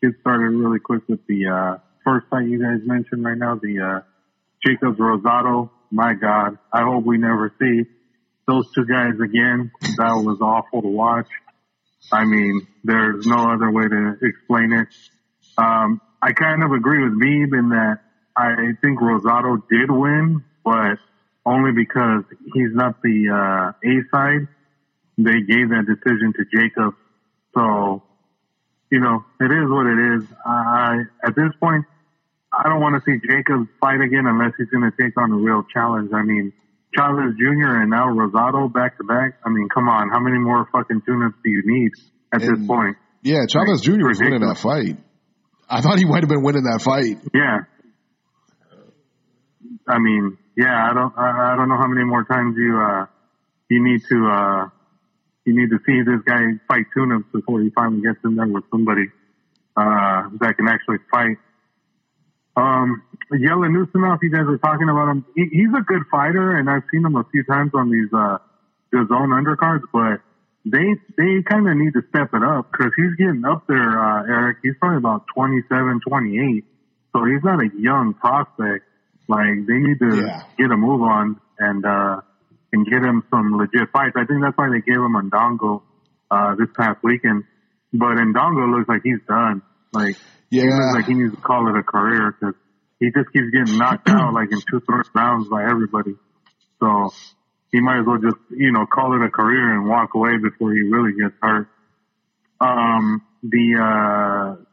get started really quick with the uh, first fight you guys mentioned right now, the uh, Jacobs Rosado. My God, I hope we never see those two guys again. That was awful to watch. I mean, there's no other way to explain it. Um, I kind of agree with Beeb in that I think Rosado did win, but only because he's not the uh, A side. They gave that decision to Jacob. So, you know, it is what it is. I, at this point, I don't want to see Jacob fight again unless he's going to take on a real challenge. I mean, Chavez Jr. and now Rosado back to back. I mean, come on. How many more fucking tune-ups do you need at this point? Yeah, Chavez Jr. was winning that fight. I thought he might have been winning that fight. Yeah. I mean, yeah, I don't, I, I don't know how many more times you, uh, you need to, uh, you need to see this guy fight tune-ups before he finally gets in there with somebody, uh, that can actually fight. Um, Yeleussinov, you guys were talking about him. He, he's a good fighter and I've seen him a few times on these, uh, the zone undercards, but they, they kind of need to step it up because he's getting up there, uh, Eric. He's probably about 27, 28. So he's not a young prospect. Like they need to Yeah. get a move on and, uh, and get him some legit fights. I think that's why they gave him Ndongo, uh, this past weekend. But Ndongo looks like he's done. Like, he Yeah. looks like he needs to call it a career because he just keeps getting knocked <clears throat> out like in two, three rounds by everybody. So he might as well just, you know, call it a career and walk away before he really gets hurt. Um, the, uh,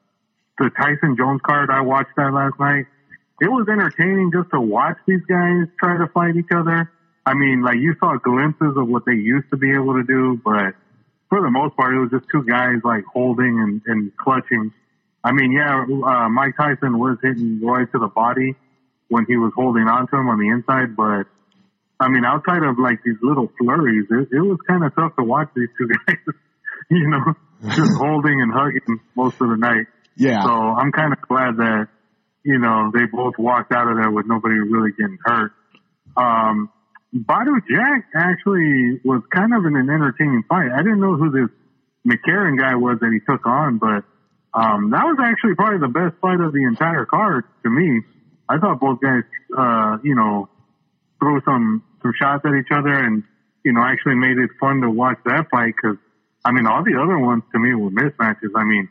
the Tyson Jones card, I watched that last night. It was entertaining just to watch these guys try to fight each other. I mean, like you saw glimpses of what they used to be able to do, but for the most part, it was just two guys like holding and, and clutching. I mean, yeah, uh, Mike Tyson was hitting Roy to the body when he was holding on to him on the inside, but I mean, outside of like these little flurries, it, it was kind of tough to watch these two <laughs> guys. you know, just <laughs> holding and hugging most of the night. Yeah. So I'm kind of glad that, you know, they both walked out of there with nobody really getting hurt. Um, Badou Jack actually was kind of in an entertaining fight. I didn't know who this McKernan guy was that he took on, but, um, that was actually probably the best fight of the entire card to me. I thought both guys, uh, you know, threw some, some shots at each other and, you know, actually made it fun to watch that fight because, I mean, all the other ones to me were mismatches. I mean,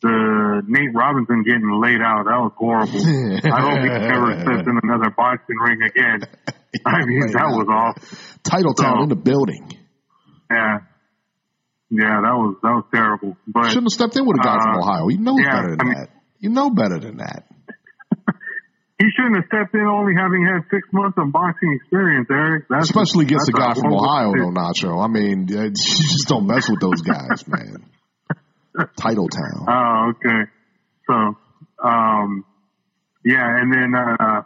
the Nate Robinson getting laid out, that was horrible. I hope he never steps in another boxing ring again. <laughs> I mean, that was awful. Title Town So- in the building. Yeah. Yeah, that was, that was terrible. But, Shouldn't have stepped in with a guy from Uh, Ohio. You know yeah, better than I mean- that. You know better than that. <laughs> he shouldn't have stepped in only having had six months of boxing experience, Eric. That's Especially against a guy from Ohio, though, Nacho. I mean, <laughs> you just don't mess with those guys, man. Title Town. Oh, okay. So, um, yeah, and then, uh,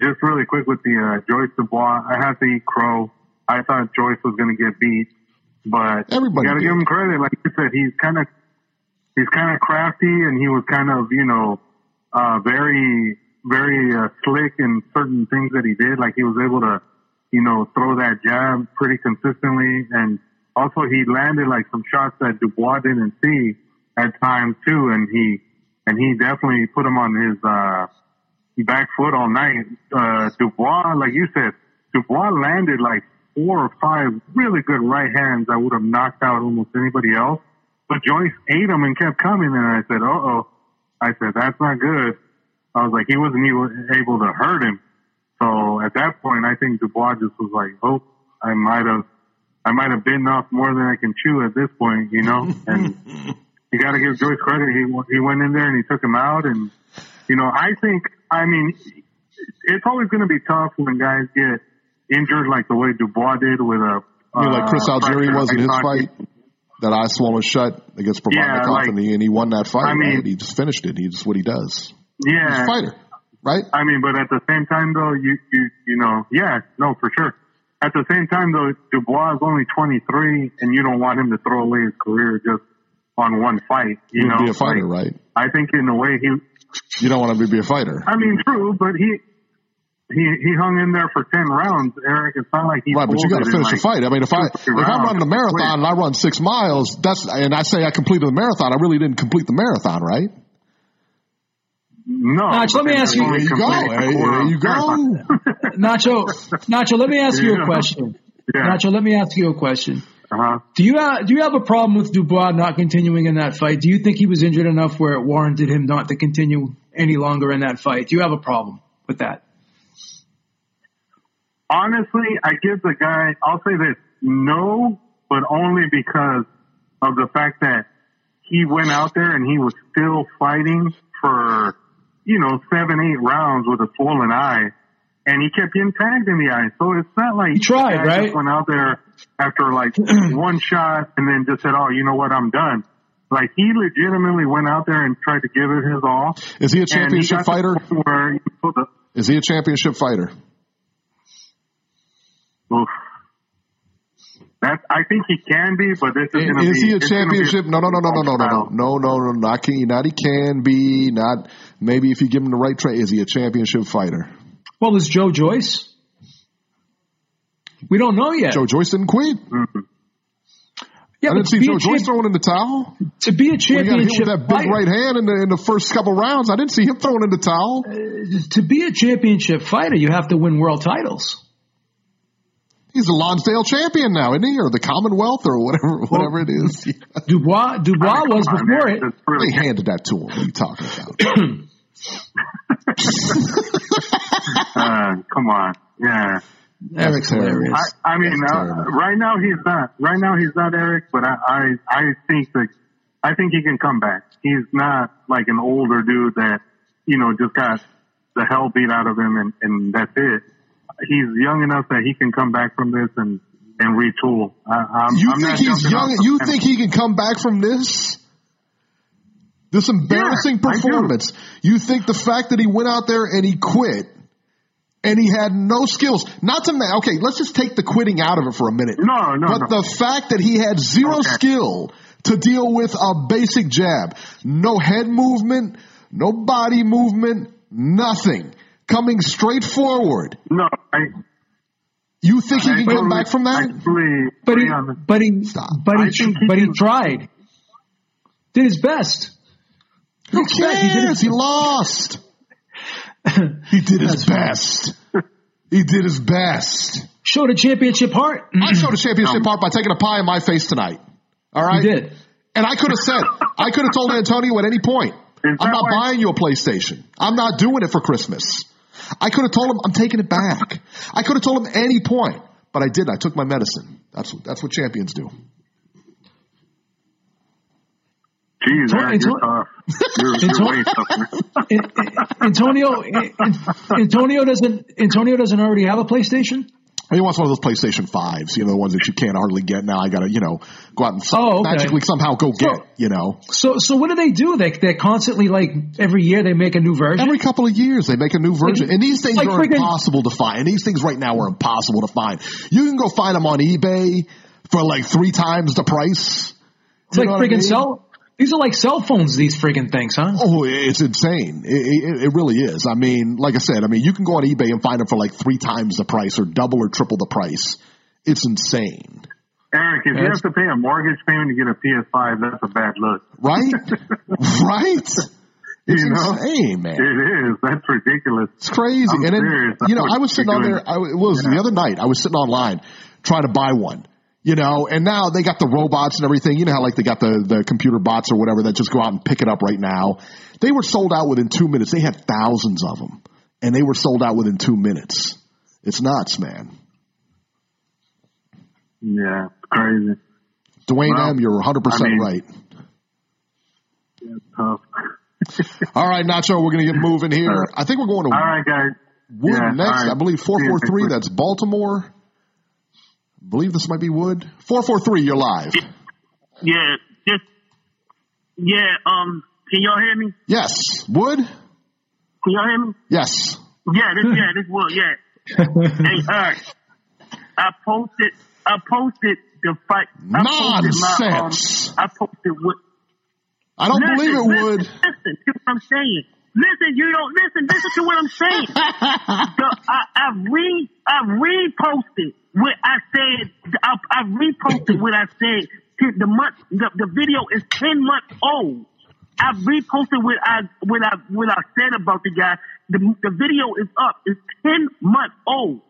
just really quick with the, uh, Joyce Dubois, I have to eat crow. I thought Joyce was going to get beat, but Everybody you got to did. give him credit. Like you said, he's kind of, he's kind of crafty and he was kind of, you know, uh, very, very, uh, slick in certain things that he did. Like he was able to, you know, throw that jab pretty consistently. And also he landed like some shots that Dubois didn't see at times too. And he, and he definitely put him on his, uh, back foot all night. Uh, Dubois, like you said, Dubois landed like four or five really good right hands that would have knocked out almost anybody else. But Joyce ate them and kept coming. And I said, uh oh. I said, that's not good. I was like, he wasn't even able to hurt him. So at that point, I think Dubois just was like, oh, I might have, I might have bitten off more than I can chew at this point, you know? And you got to give Joyce credit. He he went in there and he took him out, and you know I think I mean it's always going to be tough when guys get injured like the way Dubois did with a You know, like Chris uh, Algieri was in his fight. That eye swollen shut against Provodnikov, Yeah, like- and, he, and he won that fight. I mean- right? He just finished it. He's what he does. He's a Yeah, fighter, right? I mean, but at the same time though, you you you know, yeah, no, for sure. At the same time though, Dubois is only 23, and you don't want him to throw away his career just on one fight. You He would know, be a fighter, Like, right? I think in a way he You don't want him to be a fighter, I mean, true, but he he he hung in there for ten rounds, Eric. It's not like he right? But you got to folded in, finish the like, fight. I mean, if I two, if I'm rounds. running a marathon and I run six miles, that's and I say I completed the marathon, I really didn't complete the marathon, right? No, Notch, let me ask you- only There you go. There, you rounds. go. <laughs> Nacho, Nacho, let me ask you a question. Yeah. Nacho, let me ask you a question. Uh-huh. Do you have, do you have a problem with Dubois not continuing in that fight? Do you think he was injured enough where it warranted him not to continue any longer in that fight? Do you have a problem with that? Honestly, I give the guy. I'll say this: no, but only because of the fact that he went out there and he was still fighting for, you know, seven, eight rounds with a swollen eye. And he kept getting tagged in the eye. So it's not like He tried, right? Just went out there after like <clears throat> one shot and then just said, "Oh, you know what? I'm done." Like he legitimately went out there and tried to give it his all. Is he a he championship the fighter? Where, you know, the, Is he a championship fighter? Oof. That I think he can be, but this is eh, going to be. Is he a it's gonna championship? No, no, no, no, no, no, no, no, no, no, no, not can, not he can be, not maybe if you give him the right train. Is he a championship fighter? Well, is Joe Joyce? We don't know yet. Joe Joyce didn't quit. Mm-hmm. yeah, I didn't see Joe Joyce champ- throwing in the towel. to be a When he got hit with that big fighter, right hand in the in the first couple rounds, I didn't see him throwing in the towel. Uh, to be a championship fighter, you have to win world titles. He's a Lonsdale champion now, isn't he? Or the Commonwealth or whatever whatever it is. <laughs> Dubois, Dubois was Come on, before man. it. Really- They handed that to him. What are you talking about? <clears throat> uh, come on, yeah. Eric's terrible. hilarious. I, I mean, uh, right now he's not. Right now he's not Eric, but I, I, I think that I think he can come back. He's not like an older dude that you know just got the hell beat out of him and, and that's it. He's young enough that he can come back from this and and retool. I, I'm, You I'm think he's young? You fence. think he can come back from this? This embarrassing Yeah, performance. You think the fact that he went out there and he quit and he had no skills, not to ma- okay, let's just take the quitting out of it for a minute. No, no, But no. the fact that he had zero Okay. skill, to deal with a basic jab. No head movement, no body movement, nothing. Coming straight forward. No, I. You think he I can come back from that? Actually, But he, agree on the- but he, Stop. but he, think he but he tried. Did his best. Who He did his cares? He lost. <laughs> He did his best. He did his best. Showed a championship heart. I showed a mm-hmm. championship part by taking a pie in my face tonight. All right? He did. And I could have said, I could have told Antonio at any point, I'm not why- buying you a PlayStation. I'm not doing it for Christmas. I could have told him I'm taking it back. I could have told him any point, but I didn't. I took my medicine. That's what, that's what champions do. Jeez, Eric, you're tough. You're, you're Anto- way tougher. <laughs> Antonio, Antonio doesn't, Antonio doesn't already have a PlayStation? He wants one of those PlayStation 5s, you know, the ones that you can't hardly get now. I got to, you know, go out and Oh, okay. magically somehow go So- get, you know. So, so what do they do? They, they're constantly like every year they make a new version. Every couple of years, they make a new version. And these things like are friggin- impossible to find. And these things right now are impossible to find. You can go find them on eBay for like three times the price. it's You like what I mean? cell. These are like cell phones. These friggin' things, huh? Oh, it's insane. It, it, it really is. I mean, like I said, I mean, you can go on eBay and find them for like three times the price or double or triple the price. It's insane. Eric, if you have to pay a mortgage payment to get a PS5, that's a bad look. Right? <laughs> right? It's You know? insane, man. It is. That's ridiculous. It's crazy. I'm and then, you know, I was sitting on there. I, it was the other night. I was sitting online trying to buy one. You know, and now they got the robots and everything. You know how like they got the the computer bots or whatever that just go out and pick it up right now. They were sold out within two minutes. They had thousands of them, and they were sold out within two minutes. It's nuts, man. Yeah, crazy. Dwayne Well, M, you're 100 I percent mean- right. It's tough. <laughs> All right, Nacho, we're gonna get moving here. I think we're going to All right, guys. Wood Yeah, next. right. I believe See you next 443. That's Baltimore. Believe this might be Wood. 443. You're live. Yeah, just yeah. Um, can y'all hear me? Yes, Wood. Can y'all hear me? Yes. Yeah, this yeah, this Wood, yeah. <laughs> hey, Eric, I posted I posted the fight. I posted my, um, Nonsense. I posted what. I don't listen, believe it, listen, Wood. Listen to what I'm saying. Listen, you don't listen. Listen to what I'm saying. <laughs> the, I, I re I reposted what I said. I, I reposted what I said. The month the, the video is ten months old. I reposted what I what I what I said about the guy. The the video is up. It's ten months old.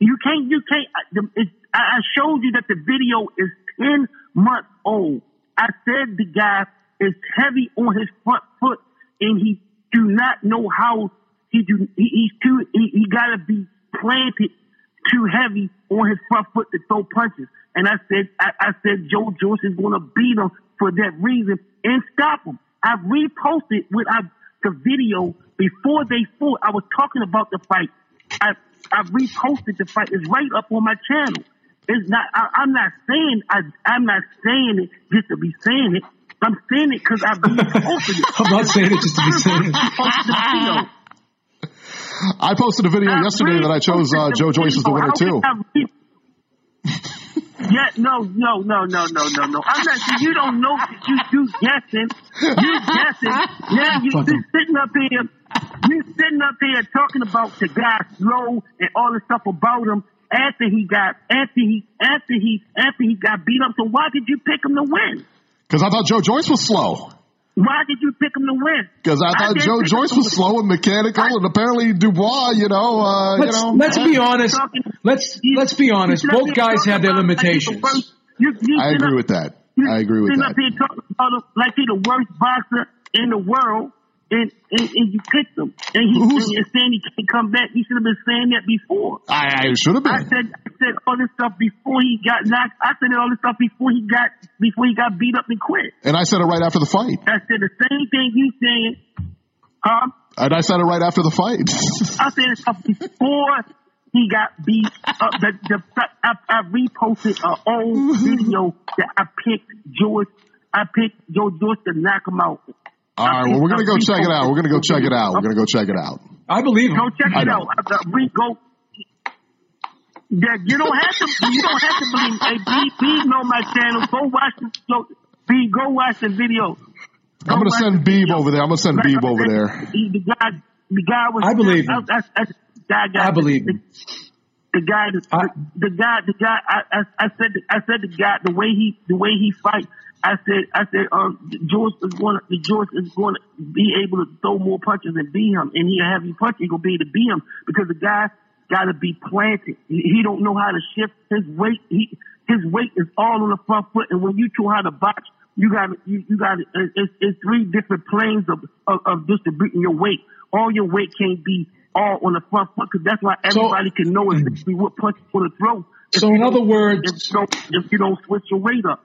You can't you can't. It, I showed you that the video is ten months old. I said the guy is heavy on his front foot, and he do not know how he do. He, he's too. He, he got to be planted too heavy on his front foot to throw punches. And I said, I, I said, Joe Joyce is going to beat him for that reason and stop him. I reposted with I, the video before they fought. I was talking about the fight. I I reposted the fight. It's right up on my channel. It's not. I, I'm not saying. I I'm not saying it just to be saying it. I'm saying it because I <laughs> reposted it. I'm not saying it just to be saying it. Reposted the video. I posted a video I yesterday that I chose uh, Joe Joyce as the winner too. Yeah, no, no, no, no, no, no, no. I'm not. You don't know. That you <laughs> you guessing. You guessing. Now you just sitting up here. You sitting up here talking about the guy slow and all the stuff about him after he got after he after he after he got beat up. So why did you pick him to win? Because I thought Joe Joyce was slow. Why did you pick him to win? Because I thought didn't Joe Joyce was slow and mechanical, and apparently Dubois, you know, uh, you Let's know. let's be honest. Let's let's be honest. Both guys talking have their about like limitations. you- you I agree up- with that. I agree with sitting that. up here talking about him like he's the worst boxer in the world, and, and, and you picked him, and he Who's- and saying he can't come back. You should have been saying that before. I, I should have been. I said I said all this stuff before he got knocked. I said all this stuff before he got before he got beat up and quit. And I said it right after the fight. I said the same thing you saying, huh? And I said it right after the fight. I said this stuff before he got beat up. The, the, I, I reposted an old <laughs> video that I picked George. I picked Joe George to knock him out. All right, well, we're going to go check it out. We're going to go check it out. We're going to go check it out. I believe. Go check it out. Uh, We go. That you don't have to. You don't have to believe. Hey, be, be on my channel. Go watch. the- Go, B, go watch the video. Go I'm gonna send the Beeb over there. I'm gonna send Like Beeb over there. The guy, the guy was. I believe him. I, I, I, guy got I believe him. The guy, the, I- the guy, the guy. I, I, I said, I said the guy, the way he, the way he fight. I said, I said, um, George is going to, George is going to be able to throw more punches and beat him, and he'll have you punch. He gonna be able to beat him because the guy got to be planted. He, he don't know how to shift his weight. He, his weight is all on the front foot, and when you how to box, you got, you, you got, it's, it's three different planes of, of, of distributing your weight. All your weight can't be all on the front foot because that's why everybody can know exactly what punch for the throw. So in other words- if you don't, if you don't switch your weight up.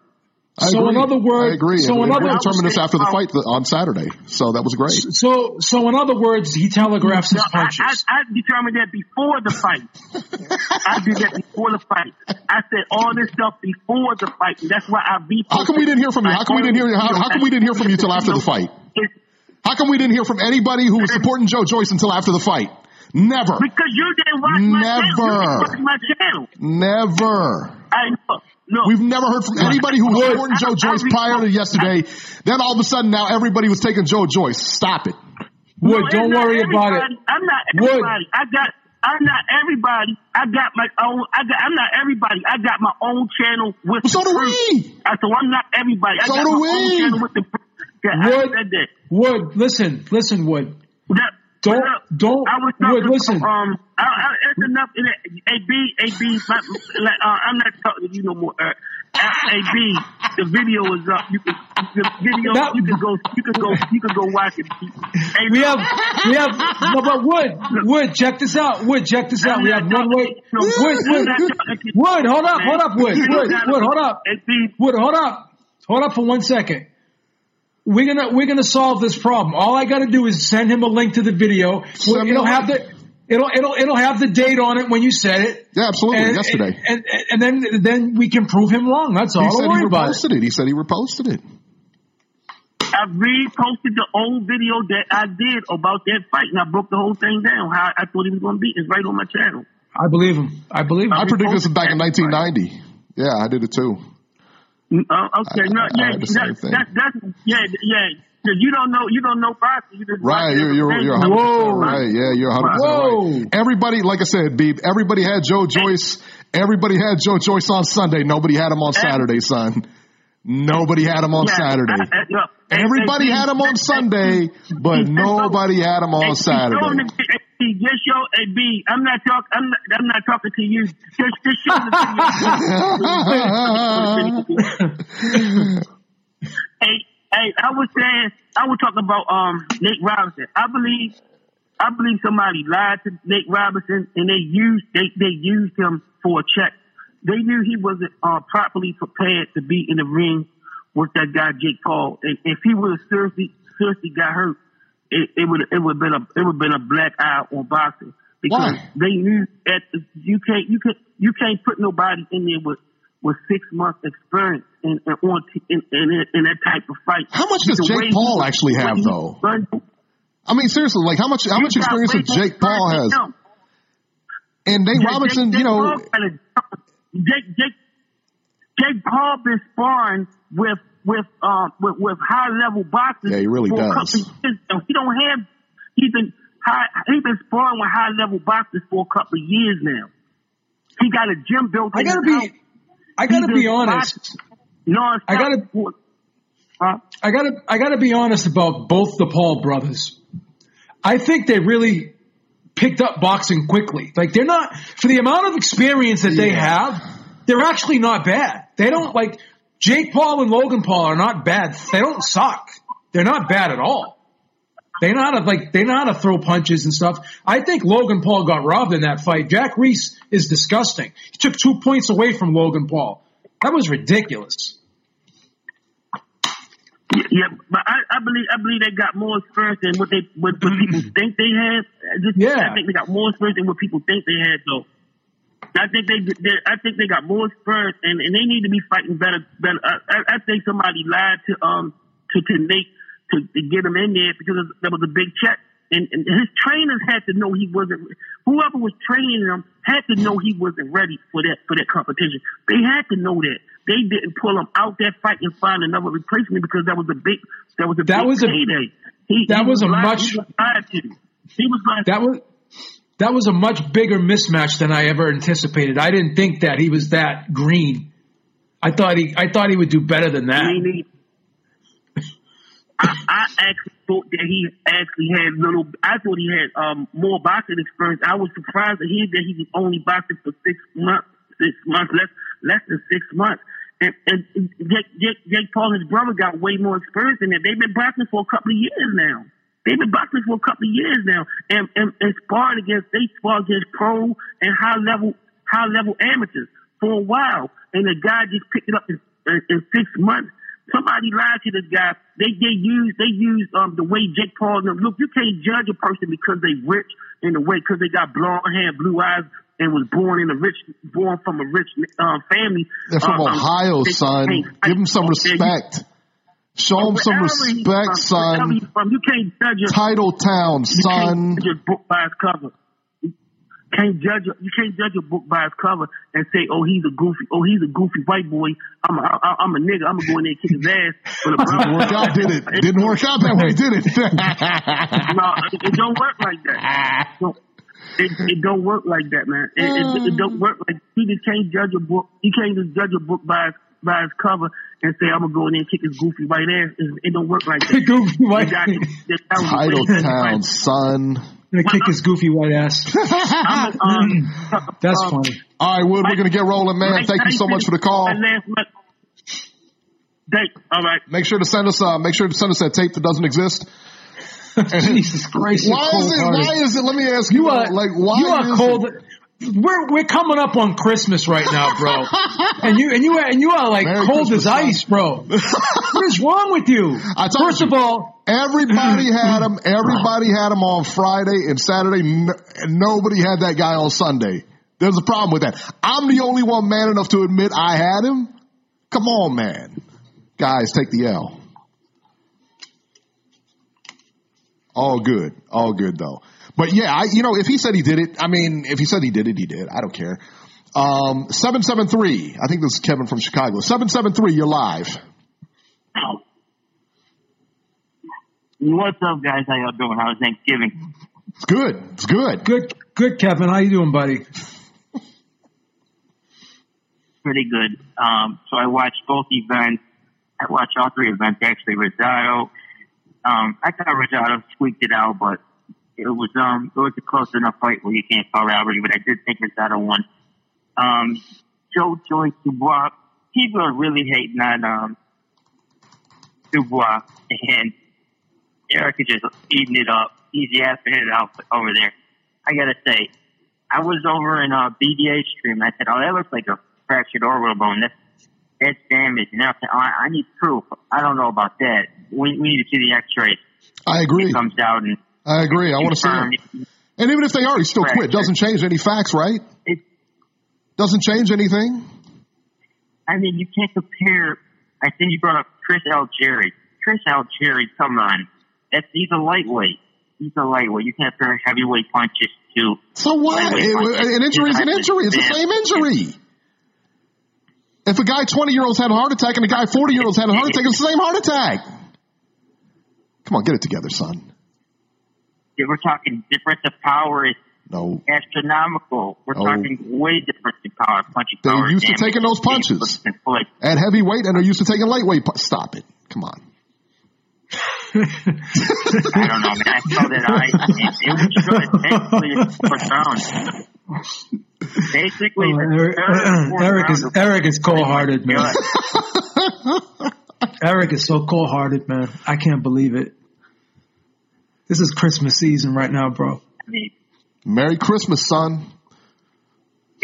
I So in agree. other words- I agree. so and in we'll other- determine this after the fight th- on Saturday. So that was great. So, so in other words, he telegraphs his No, I, punches. I, I determined that before the fight. <laughs> I did that before the fight. I said all this stuff before the fight. And that's why I beat. How come we didn't hear from you? How come we didn't hear? How, how come we didn't hear from you till after the fight? How come we didn't hear from anybody who was supporting Joe Joyce until after the fight? Never. because you didn't watch my channel. You Never. didn't watch my channel. Never. I know. No. We've never heard from anybody who was supporting Joe Joyce prior to yesterday. Then all of a sudden now everybody was taking Joe Joyce. Stop it. Wood, No, don't worry about it. I'm not Wood. everybody. I got. I'm not everybody. I got my own. I got. I'm not everybody. I got my own channel with. So the do we. I so I'm not everybody. I So got do my we. own channel with the. proof. Yeah, I Wood, said that. Wood, listen, listen, Wood. That, Don't- look, don't- I was talking listen. about, um, I, I, it's enough in it. AB, AB, my, like, uh, I'm not talking to you no more. Uh, AB, the video is up. You can, the video, you can go, you can go, you can go watch it. Hey, We have, we have, no, but Wood, Wood, check this out. Wood, check this out. We have one way. Wood, Wood, Wood, hold up, hold up, Wood, Wood, Wood, hold up. Wood, hold up. Hold up for one second. We're gonna we're gonna solve this problem. All I gotta do is send him a link to the video. Send it'll a have the it'll it'll it'll have the date on it when you said it. Yeah, absolutely. And, yesterday. and, and and then then we can prove him wrong. That's all. he Don't said he worry about it. reposted it. He said he reposted it. I reposted the old video that I did about that fight, and I broke the whole thing down. How I thought he was going to beat. It's right on my channel. I believe him. I believe him. I predicted this back in that fight. 1990. Yeah, I did it too. Uh, okay, no, I- I yeah, had the same that, thing. that, that's yeah, yeah. 'Cause you don't know, you don't know boxing. You just Right, you're you're you're 100 Whoa. right. Yeah, you're 100 Whoa. right. Everybody, like I said, Beeb, everybody had Joe Joyce. Everybody had Joe Joyce on Sunday. Nobody had him on Saturday, son. Nobody had him on Yeah, Saturday. I- I- look, Everybody hey, had him on Sunday, but nobody had him on Saturday. Hey, Just show, hey, B. I'm not talking. I'm not. I'm not talking to you. Just, just show the video. <laughs> hey, hey. I was saying. I was talking about um Nate Robinson. I believe. I believe somebody lied to Nate Robinson, and they used they they used him for a check. They knew he wasn't uh, properly prepared to be in the ring with that guy Jake Paul. And if he would have seriously seriously got hurt, it, it would it would have been a it would been a black eye on boxing because Why? they knew that you can't you can you can't put nobody in there with with six months experience in in, on t- in, in, in that type of fight. How much does Jake Paul actually have, though? I mean, seriously, like how much how much experience does Jake Paul has? experience than him. And Nate Robinson, you know, Jake Paul kinda- Jake Jake Jake Paul been sparring with with uh with, with high level boxers. Yeah, he really for a does. couple years now. He don't have he's been high he been sparring with high level boxers for a couple of years now. He got a gym built. I gotta his house. be. I gotta He be honest. Non-stop I gotta- Huh? I gotta I gotta be honest about both the Paul brothers. I think they really picked up boxing quickly. Like they're not for the amount of experience that they have, they're actually not bad. They don't like Jake Paul and Logan Paul are not bad. They don't suck. They're not bad at all. They know how to like they know how to throw punches and stuff. I think Logan Paul got robbed in that fight. Jack Reiss is disgusting. He took two points away from Logan Paul. That was ridiculous. Yeah, but I, I believe I believe they got more experience than what they what, what people <clears throat> think they had. Just, Yeah. I think they got more experience than what people think they had. Though, I think they, they I think they got more spurs, and, and they need to be fighting better. better. I, I, think somebody lied to um to to Nate to, to get him in there because there was a big check. And, and his trainers had to know he wasn't. Whoever was training him had to know he wasn't ready for that for that competition. They had to know that they didn't pull him out that fight and find another replacement because that was a big that was a That big was a- payday. He, that he was a lied- much- he was lied to. He was like That was that was a much bigger mismatch than I ever anticipated. I didn't think that he was that green. I thought he I thought he would do better than that. <laughs> I, I actually thought that he actually had little. I thought he had um, more boxing experience. I was surprised to hear that he was only boxing for six months, six months less less than six months. And, and Jake, Jake, Jake Paul, his brother, got way more experience than that. They've been boxing for a couple of years now. They've been boxing for a couple of years now, and and, and sparring against they spar against pro and high level high level amateurs for a while. And the guy just picked it up in, in, in six months. Somebody lied to this guy. They they use they use um the way Jake Paul. and them- Look, you can't judge a person because they rich in the way because they got blonde hair, blue eyes, and was born in a rich born from a rich um, family. They're from Um, Ohio, they son. Give him some respect. Show him some respect, son. you can't judge a Title Town, you son. can't judge a book by its cover. You can't judge a, you can't judge a book by its cover and say, "Oh, he's a goofy. Oh, he's a goofy white boy. I'm a, I, I'm a nigga. I'm gonna go in there and kick his ass." <laughs> Didn't work out, did it? <laughs> Didn't work out that way, did it? <laughs> no, it, it don't work like that. Don't- It, it don't work like that, man. It, it, it don't work like you just can't judge a book. You can't just judge a book by its, by its cover and say I'm gonna go in there and kick his goofy white ass. It, it don't work like that. <laughs> Goofy white- You got to- that was the Title way- Town, son. Gonna kick his goofy white ass. <laughs> A, um, That's um, funny. All right, Wood, we're going to get rolling, man. Mike Thank you so much for the call. my last month- Thank, all right. Make sure to send us, uh, make sure to send us that tape that doesn't exist. <laughs> Jesus Christ! Why is it? Why is it? Let me ask you, You are like, why you are is cold. It? We're we're coming up on Christmas right now, bro. <laughs> and you and you and you are like Merry cold Christmas, as ice, bro. <laughs> what is wrong with you? I First you. of all, Everybody <clears throat> had him. Everybody had him on Friday and Saturday, n- and nobody had that guy on Sunday. There's a problem with that. I'm the only one man enough to admit I had him. Come on, man. Guys, take the L. All good. All good though. But yeah, I, you know, if he said he did it, I mean, if he said he did it, he did. I don't care. Um, 773. I think this is Kevin from Chicago. 773, you're live. What's up, guys? How y'all doing? How's Thanksgiving? It's good. It's good. good good Kevin, how you doing, buddy? Pretty good. Um, so I watched both events. I watched all three events actually. Rosado. Um, I thought Rosado squeaked it out, but it was um it was a close enough fight where you can't call robbery. But I did think Rosado won. Um, Joe Joyce Dubois. People are really hating on um Dubois and Eric is just eating it up. He's yapping it out over there. I gotta say, I was over in a BDA stream. And I said, "Oh, that looks like a fractured orbital bone. That's that's damaged." And I said, oh, I need proof. I don't know about that. We, we need to see the X-rays. I agree. It comes out and I agree. I want to see him. And even if they are, he still quit, doesn't change any facts, right? It, Doesn't change anything. I mean, you can't compare. I think you brought up Chris Algieri. Chris Algieri, come on, that's he's a lightweight. He's a lightweight. You can't compare heavyweight punches to. So what? It- an injury is an injury. It's the same injury. If a guy 20 year old's had a heart attack and a guy 40 year old's had a heart attack, it's the same heart attack. Come on, get it together, son. If We're talking difference of power is No. astronomical. We're Oh. talking way different in power. Punching They're power. used to taking those punches. looking. At heavyweight, and they're used to taking lightweight. pu- Stop it. Come on. I don't know, man. I saw that I it, it was good. Basically, it's fourth. Basically, Oh, Eric, uh, Eric is Eric is cold hearted, man. Eric is so cold hearted, man. I can't believe it. This is Christmas season right now, bro. I mean, Merry Christmas, son.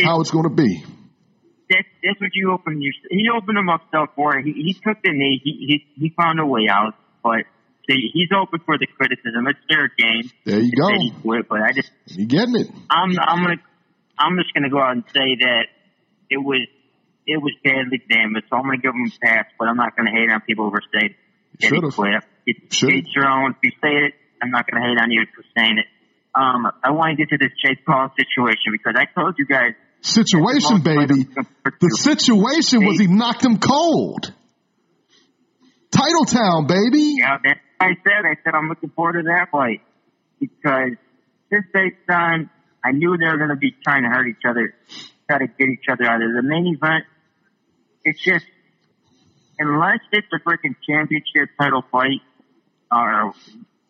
How it's going to be. that's that's what you open your. He opened himself for. it. He he took the knee. He he he found a way out, but. see, He's open for the criticism. It's their game. There you go. He quit, but I just You getting it? I'm I'm gonna I'm just gonna go out and say that it was it was badly damaged. So I'm gonna give him a pass, but I'm not gonna hate on people who say that he Should've. quit. It's Should've. it's your own. If you say it, I'm not gonna hate on you for saying it. Um, I want to get to this Jake Paul situation because I told you guys Situation, baby. The situation was he knocked him cold. Title Town, baby. Yeah, that's what I said. I said I'm looking forward to that fight because this based on I knew they were going to be trying to hurt each other, try to get each other out of the main event. It's just unless it's a freaking championship title fight or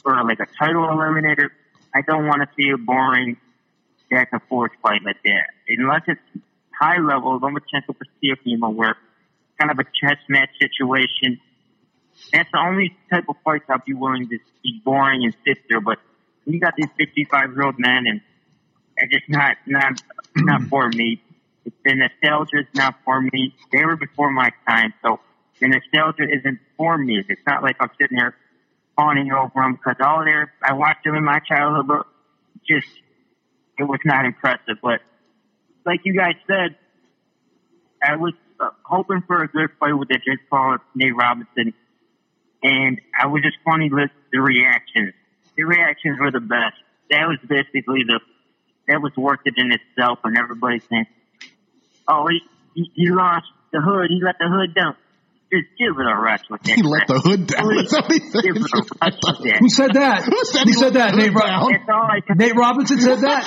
or like a title eliminator, I don't want to see a boring back and forth fight like that. Unless it's high level, Lomachenko Teofimo, where kind of a chess match situation. That's the only type of fights I'd be willing to be boring and sit there. But you got these 55 year old men, and it's just not not not for me. It's the nostalgia is not for me. They were before my time, so the nostalgia isn't for me. It's not like I'm sitting here fawning over them because all there I watched them in my childhood, but just it was not impressive. But like you guys said, I was uh, hoping for a good fight with the Jake Paul Nate Robinson, and I was just funny with the reactions. The reactions were the best. That was basically the that was worth it in itself, and everybody saying, "Oh, he he, he lost the hood. He let the hood down." Just give it a rest with that. He let the hood down. Please, <laughs> That's what he said. give it a rest with that. <laughs> Who said that? Who said Who he said that? Nate, hood Ro- down? That's all I can Nate Robinson said that?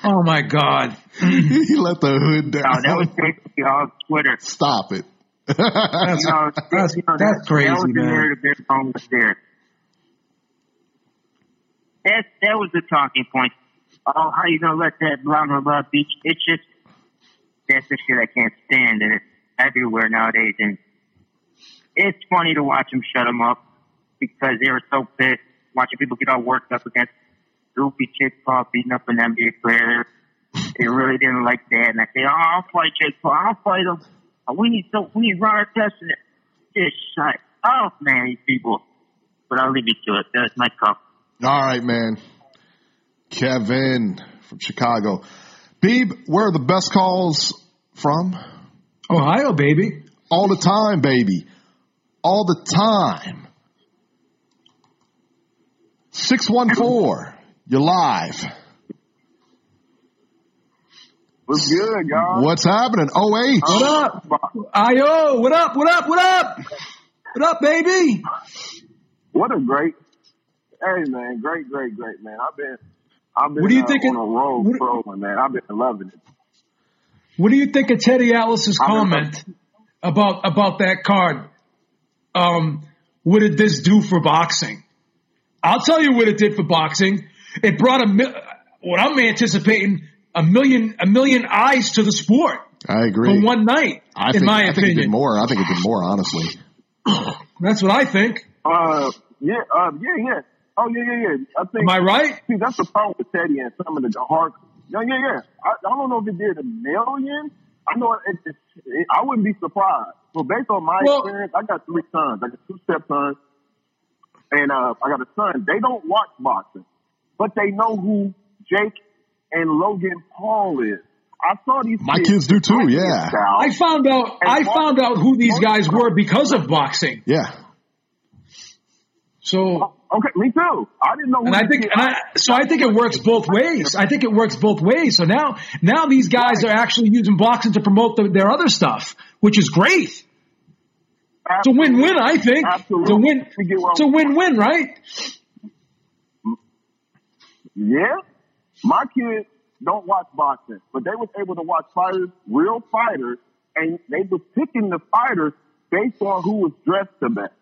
<laughs> oh my God. he let the hood down. No, that was basically all Twitter. Stop it. That's, You know, that's, you know, that's that, crazy, that was the narrative their phone was there. That that was the talking point. Oh, how you gonna let that blah blah blah beach? It's just that's the shit I can't stand, and it's everywhere nowadays. And it's funny to watch them shut them up because they were so pissed watching people get all worked up against goofy Jake Paul beating up an NBA player. They really didn't like that, and I say, "Oh, I'll fight Jake Paul. I'll fight him. Oh, We need so we need Ron Artest and just shut up, man, these people." But I'll leave you to it. That's my cup. All right, man. Kevin from Chicago. Beeb, where are the best calls from? Ohio, baby. All the time, baby. All the time. 614. You're live. What's good, y'all? What's happening? OH. What up? Io, what up? What up? What up? What up, baby? What a great, hey man, great, great, great man. I've been, I've been What do you uh, think on of- a road what- trolling, man. I've been loving it. What do you think of Teddy Atlas's I don't know. comment about about that card? Um, what did this do for boxing? I'll tell you what it did for boxing. It brought a mil- what I'm anticipating a million a million eyes to the sport I agree. for one night. I in think, my I think it did opinion, more. I think it did more, honestly. <coughs> that's what I think. Uh, yeah, uh, yeah, yeah. Oh, yeah, yeah, yeah. I think. Am I right? See, that's the problem with Teddy and some of the hard. Yeah, yeah, yeah. I, I don't know if it did a million. I know it, it, it, I wouldn't be surprised. Well, based on my Well- experience, I got three sons. I got two stepsons, and uh, I got a son. They don't watch boxing, but they know who Jake and Logan Paul is. I saw these. My kids do too, yeah. I found out I found out who these guys were because of boxing. Yeah. So oh, Okay, me too. I didn't know. And I think, and I, so I think it works both ways. I think it works both ways. So now, now these guys are actually using boxing to promote the, their other stuff, which is great. It's a win-win, I think. It's a win. You get what It's a win-win, right? Yeah, my kids don't watch boxing, but they was able to watch fighters, real fighters, and they was picking the fighters based on who was dressed the best.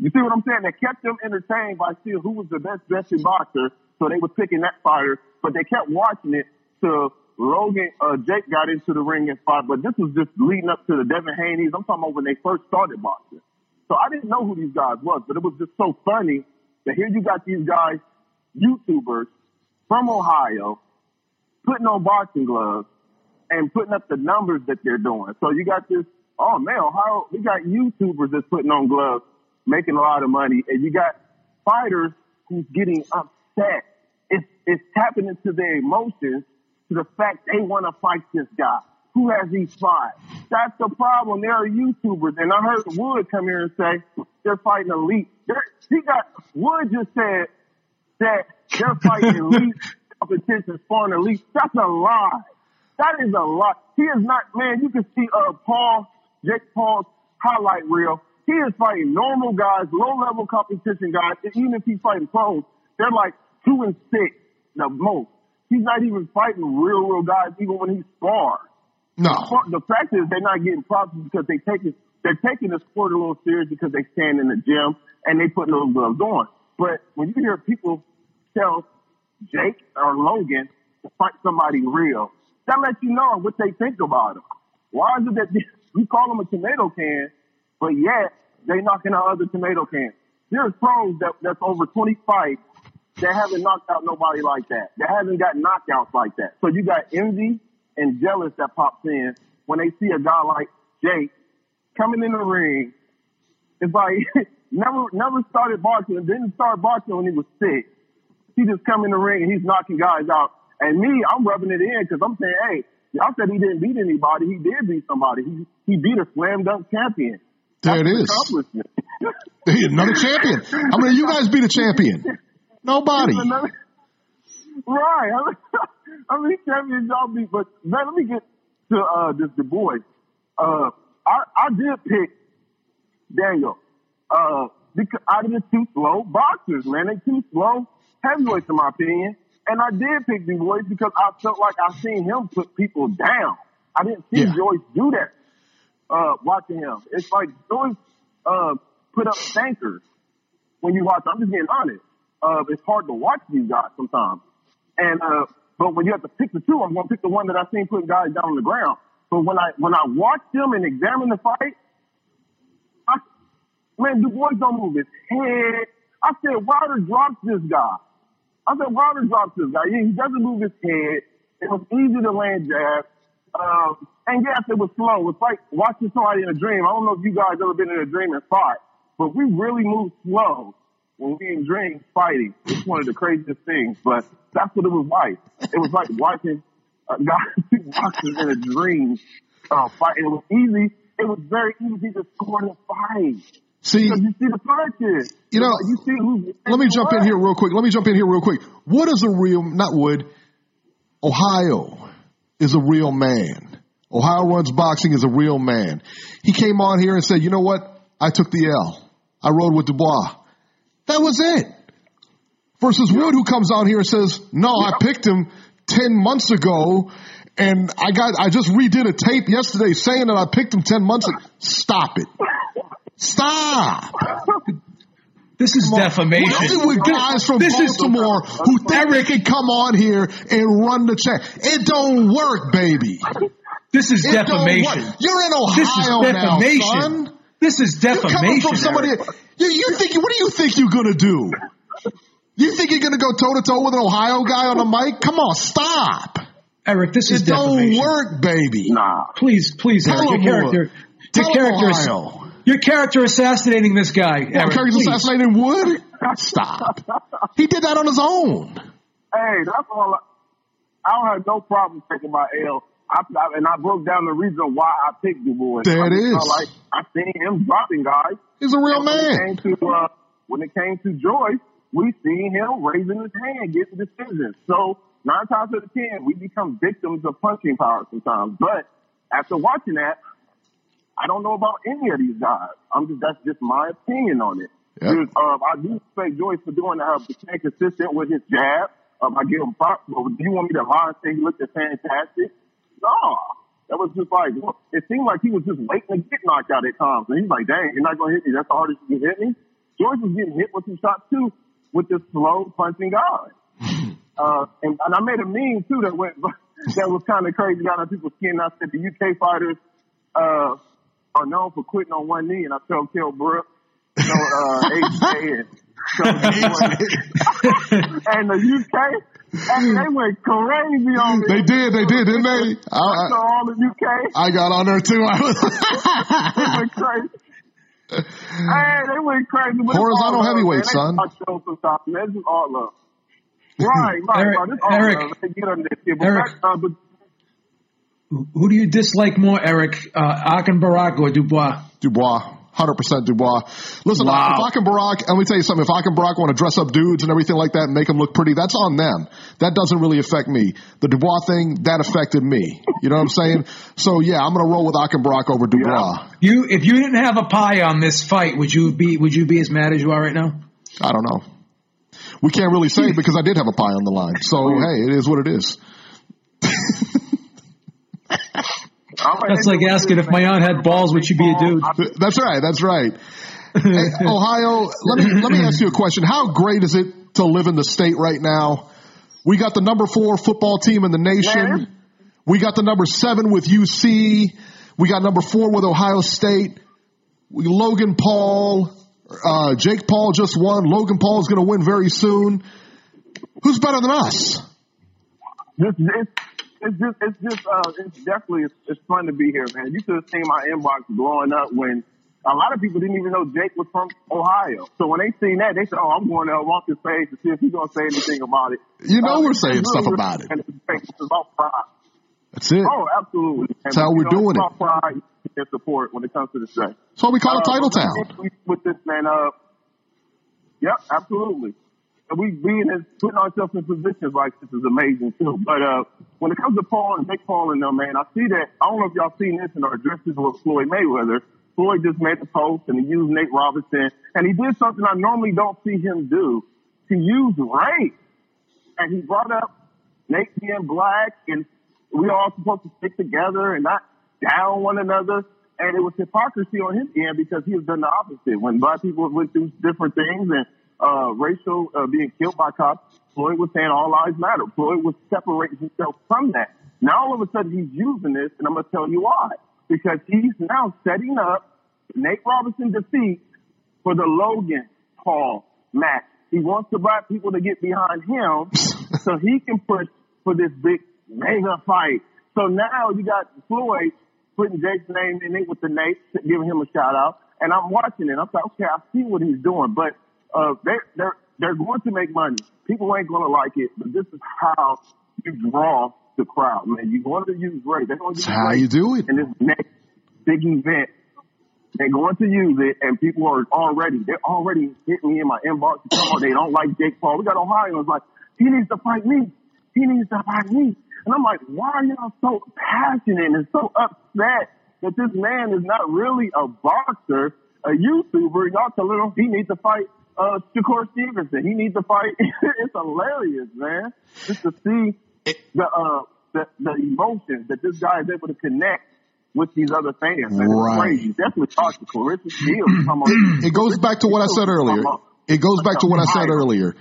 You see what I'm saying? They kept them entertained by seeing who was the best dressed boxer, so they were picking that fighter, but they kept watching it till Logan, uh, Jake got into the ring and fought, but this was just leading up to the Devin Haney's. I'm talking about when they first started boxing. So I didn't know who these guys was, but it was just so funny that here you got these guys, YouTubers from Ohio, putting on boxing gloves and putting up the numbers that they're doing. So you got this, oh man, Ohio, we got YouTubers that's putting on gloves, making a lot of money, and you got fighters who's getting upset. It's, it's tapping into their emotions to the fact they want to fight this guy. Who has these five? That's the problem. There are YouTubers, and I heard Wood come here and say they're fighting elite. They're, he got Wood just said that they're fighting <laughs> elite competitions, foreign elite. That's a lie. That is a lie. He is not, man, you can see, uh, Paul, Jake Paul's highlight reel. He is fighting normal guys, low level competition guys. And even if he's fighting pros, they're like two and six, the most. He's not even fighting real, real guys, even when he spars. No. The fact is they're not getting props because they take it, they're taking the sport a little serious because they stand in the gym and they put those gloves on. But when you hear people tell Jake or Logan to fight somebody real, that lets you know what they think about him. Why is it that <laughs> we call him a tomato can, but yet they knocking out other tomato cans? There's pros that, that's over 20 fights that haven't knocked out nobody like that. That hasn't got knockouts like that. So you got envy and jealous that pops in when they see a guy like Jake coming in the ring. It's like <laughs> never never started boxing, didn't start boxing when he was six. He just come in the ring and he's knocking guys out. And me, I'm rubbing it in because I'm saying, hey, y'all said he didn't beat anybody. He did beat somebody. He he beat a slam dunk champion. There it That's <laughs> Hey, another champion. How many of you guys be the champion? Nobody. Another- right. I mean, <laughs> I mean, champions y'all be? but man, let me get to uh this the boy. Uh, I I did pick Daniel. Uh, because out of the two slow boxers, man, they too slow heavyweights in my opinion. And I did pick Dubois because I felt like I seen him put people down. I didn't see Yeah. Joyce do that. Uh, watching him, it's like Joyce uh put up stankers when you watch. I'm just being honest. Uh, it's hard to watch these guys sometimes. And uh, but when you have to pick the two, I'm going to pick the one that I've seen putting guys down on the ground. But when I when I watch them and examine the fight, I, man, Dubois don't move his head. I said Wilder drops this guy. I said Wilder drops this guy. He, he doesn't move his head. It was easy to land jabs. Um, and yes, it was slow. It's like watching somebody in a dream. I don't know if you guys ever been in a dream and fought, but we really moved slow when we in dreams fighting. It's one of the craziest things, but that's what it was like. It was like watching a guy, <laughs> boxers in a dream uh, fight. It was easy. It was very easy to score the fight. See, you see the punches. You know, you see who's let me jump in here real quick. Let me jump in here real quick. What is a real, not Wood, Ohio is a real man. Ohio runs boxing is a real man. He came on here and said, you know what? I took the L. I rode with Dubois. That was it. Versus Wood who comes out here and says, no, I picked him 10 months ago and I got, I just redid a tape yesterday saying that I picked him 10 months ago. Stop it. Stop. This is defamation. What is it with guys from This is- Baltimore who think they can come on here and run the check? It don't work, baby. This is It defamation. You're in Ohio This is now, defamation. son. This is defamation. You're coming from somebody. You, you think? What do you think you're gonna do? You think you're gonna go toe to toe with an Ohio guy on the mic? Come on, stop. Eric, this is It don't work, baby. Nah. Please, please, Tell Eric, your character, what. your Tell him character, is, Ohio. Your character assassinating this guy. What, Eric, Curry's please. assassinating Wood? Stop. He did that on his own. Hey, that's all. I, I don't have no problem taking my L. I, I, and I broke down the reason why I picked Dubois. There I it just is. felt Like I seen him dropping guys. He's a real And when man. It came to, uh, when it came to Joyce, we seen him raising his hand, getting decisions. So nine times out of ten, we become victims of punching power sometimes. But after watching that, I don't know about any of these guys. I'm just that's just my opinion on it. Yep. Uh, I do respect Joyce for doing uh, staying consistent with his jab. Um, I give him props, but do you want me to lie and say he looked fantastic? No. That was just like, it seemed like he was just waiting to get knocked out at times. And he's like, dang, you're not going to hit me. That's the hardest you can hit me. George was getting hit with some shots too with this slow punching guy. <laughs> uh, and, and I made a meme too that went, <laughs> that was kind of crazy. Got on people's skin. I said the UK fighters, uh, are known for quitting on one knee. And I told Kell Brook, you know, uh, AJ and, and the UK, and they went crazy on me. They did, they did, didn't they? I, So I, all the UK, I got on there too. I was <laughs> they went crazy. Hey, they went crazy. But Horizontal all love, heavyweight, man. Son. just show sometimes, man. It's just all love. Right, right, Eric- right. It's all Eric- love. They get under that shit. But, Eric. back, uh, but Who do you dislike more, Eric? Uh, Akin Barak or Dubois? Dubois. Hundred percent Dubois. Listen, Wow. if I can Barack, let me tell you something. If I can Barack want to dress up dudes and everything like that and make them look pretty, that's on them. That doesn't really affect me. The Dubois thing that affected me. You know what I'm saying? So yeah, I'm gonna roll with Akin Barack over Dubois. You, if you didn't have a pie on this fight, would you be would you be as mad as you are right now? I don't know. We can't really say because I did have a pie on the line. So hey, it is what it is. <laughs> That's like asking if my aunt had balls, would she be a dude? That's right. That's right. Hey, Ohio, let me let me ask you a question. How great is it to live in the state right now? We got the number four football team in the nation. We got the number seven with UC. We got number four with Ohio State. We, Logan Paul, uh, Jake Paul just won. Logan Paul is going to win very soon. Who's better than us? This, it's, it's just, it's just, uh, it's definitely, it's, it's fun to be here, man. You should have seen my inbox blowing up when a lot of people didn't even know Jake was from Ohio. So when they seen that, they said, "Oh, I'm going to walk Walker's page to see if he's going to say anything about it." You know Uh, we're saying really stuff about it. it's it's about pride. That's it. Oh, absolutely. That's how we're doing it. it. About pride and support when it comes to the. That's why we call it Uh, Title Town. With this man, uh, yep, absolutely. And we being in, putting ourselves in positions like this is amazing too. But uh, when it comes to Paul and Nick Paul and them, man, I see that. I don't know if y'all seen this in our addresses with Floyd Mayweather. Floyd just made the post and he used Nate Robinson, and he did something I normally don't see him do. He used race, and he brought up Nate being black, and we all supposed to stick together and not down one another. And it was hypocrisy on his end because he was done the opposite. When black people went through different things and uh, racial uh, being killed by cops, Floyd was saying all lives matter. Floyd was separating himself from that. Now all of a sudden he's using this, and I'm gonna tell you why. Because he's now setting up Nate Robinson defeat for the Logan Paul match. He wants the black people to get behind him <laughs> so he can push for this big mega fight. So now you got Floyd putting Jake's name in it with the Nate, giving him a shout out. And I'm watching it. I'm like, okay, I see what he's doing, but uh, they're they're they're going to make money. People ain't going to like it, but this is how you draw the crowd, man. You're going to use Ray. They're going to use That's how Ray you do it. in this next big event. They're going to use it, and people are already they're already hitting me in my inbox. About they don't like Jake Paul. We got Ohioans like he needs to fight me. He needs to fight me. And I'm like, why are y'all so passionate and so upset that this man is not really a boxer, a YouTuber? Y'all telling him he needs to fight uh, Shakur Stevenson. He needs to fight. <laughs> it's hilarious, man. Just to see the uh the, the emotions that this guy is able to connect with these other fans. Man, Right. It's crazy. Definitely <clears throat> talk to Claressa Shields. Come on. It goes back to what I said earlier. It goes back to what I said earlier.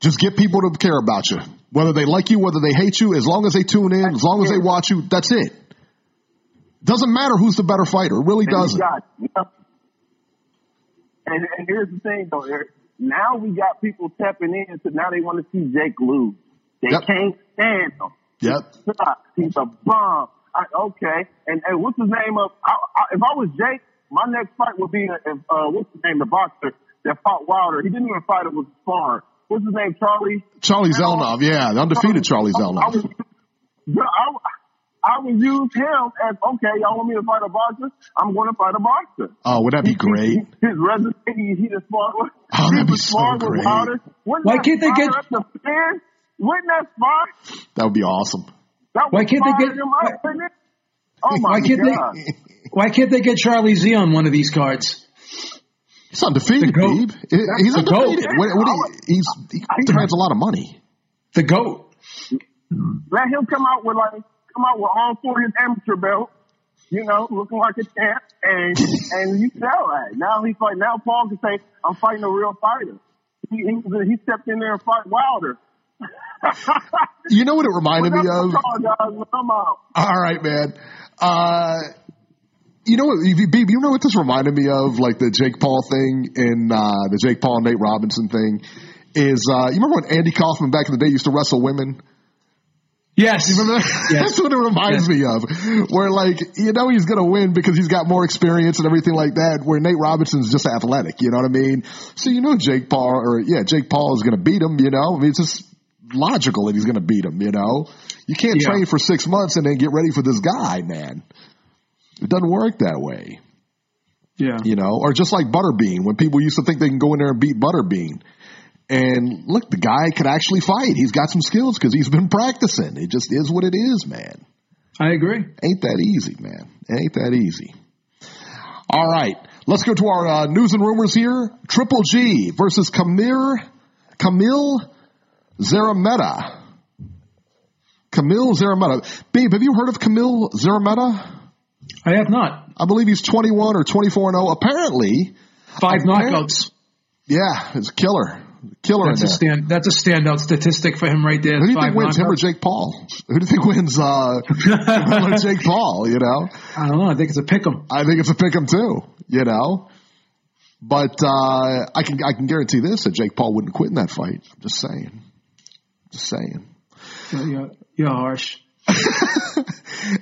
Just get people to care about you. Whether they like you, whether they hate you, as long as they tune in, as long as they watch you, that's it. Doesn't matter who's the better fighter. It really doesn't. And, and here's the thing, though, Eric. Now we got people tapping in, so now they want to see Jake lose. They Yep. can't stand him. Yep. Sucks. He's a bum. I, okay. And, and what's his name of? I, I, if I was Jake, my next fight would be if, uh, what's his name, the boxer that fought Wilder. He didn't even fight. It was sparring. What's his name? Charlie. Charlie Zelenoff, yeah, the undefeated Charlie I, I, Zelenoff. I, I would use him as okay. Y'all want me to fight a boxer? I'm going to fight a boxer. Oh, would that be great? His resume, he, he just sparred with. Oh, he that'd be so great. Why can't they get- up the fans? Wouldn't that spark? That would be awesome. That Why can't they get- him up, wouldn't? Oh my Why can't god! they? Why can't they get Charlie Z on one of these cards? He's undefeated, The GOAT. Beeb. He's The GOAT. undefeated. What, what do you- he's, he demands a lot of money. The goat. Let him come out with like come out with all four of his amateur belts. You know, looking like a champ, and and you sell that. Now he's fight. Now Paul can say, "I'm fighting a real fighter." He he, he stepped in there and fought Wilder. You know what it reminded me of? that's what I'm talking about. I'm out. All right, man. Uh, you know what, Beeb, you know what this reminded me of? Like the Jake Paul thing and, uh, the Jake Paul and Nate Robinson thing is, uh, you remember when Andy Kaufman back in the day used to wrestle women? Yes. You remember that? Yes. That's what it reminds me of. Where like, you know he's gonna win because he's got more experience and everything like that, where Nate Robinson's just athletic, you know what I mean? So you know Jake Paul, or yeah, Jake Paul is gonna beat him, you know? I mean, it's just logical that he's gonna beat him, you know? You can't Yeah. train for six months and then get ready for this guy, man. It doesn't work that way. Yeah. You know, or just like Butterbean, when people used to think they can go in there and beat Butterbean. And look, the guy could actually fight. He's got some skills because he's been practicing. It just is what it is, man. I agree. Ain't that easy, man. Ain't that easy. All right. Let's go to our uh, news and rumors here. Triple G versus Kamil, Kamil Szeremeta. Kamil Szeremeta. Babe, have you heard of Kamil Szeremeta? I have not. I believe he's 21 or 24 and 0. Apparently, Five knockouts. yeah, it's a killer. Killer That's in a there. stand. That's a standout statistic for him right there. Who do you think wins, him or knockouts. Jake Paul? Who do you think wins, uh, or <laughs> Jake Paul, you know? I don't know. I think it's a pick 'em. I think it's a pick 'em too, you know. But uh, I can I can guarantee this that Jake Paul wouldn't quit in that fight. I'm just saying. Just saying. You're, you're harsh. <laughs>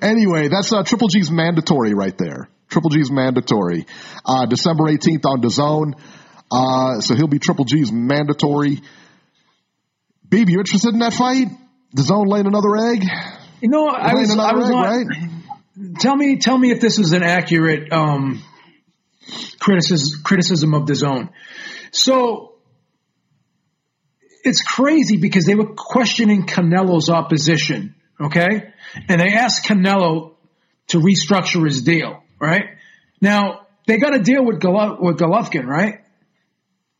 Anyway, that's uh, Triple G's mandatory right there. Triple G's mandatory. Uh, December 18th on DAZN. Uh, so he'll be Triple G's mandatory. Beeb, you interested in that fight? DAZN laying another egg? You know, I Laying was, I was egg, on, right? Tell me, tell me if this is an accurate um, criticism criticism of DAZN. So it's crazy because they were questioning Canelo's opposition, okay, and they asked Canelo to restructure his deal, right? Now they got a deal with Golovkin, right?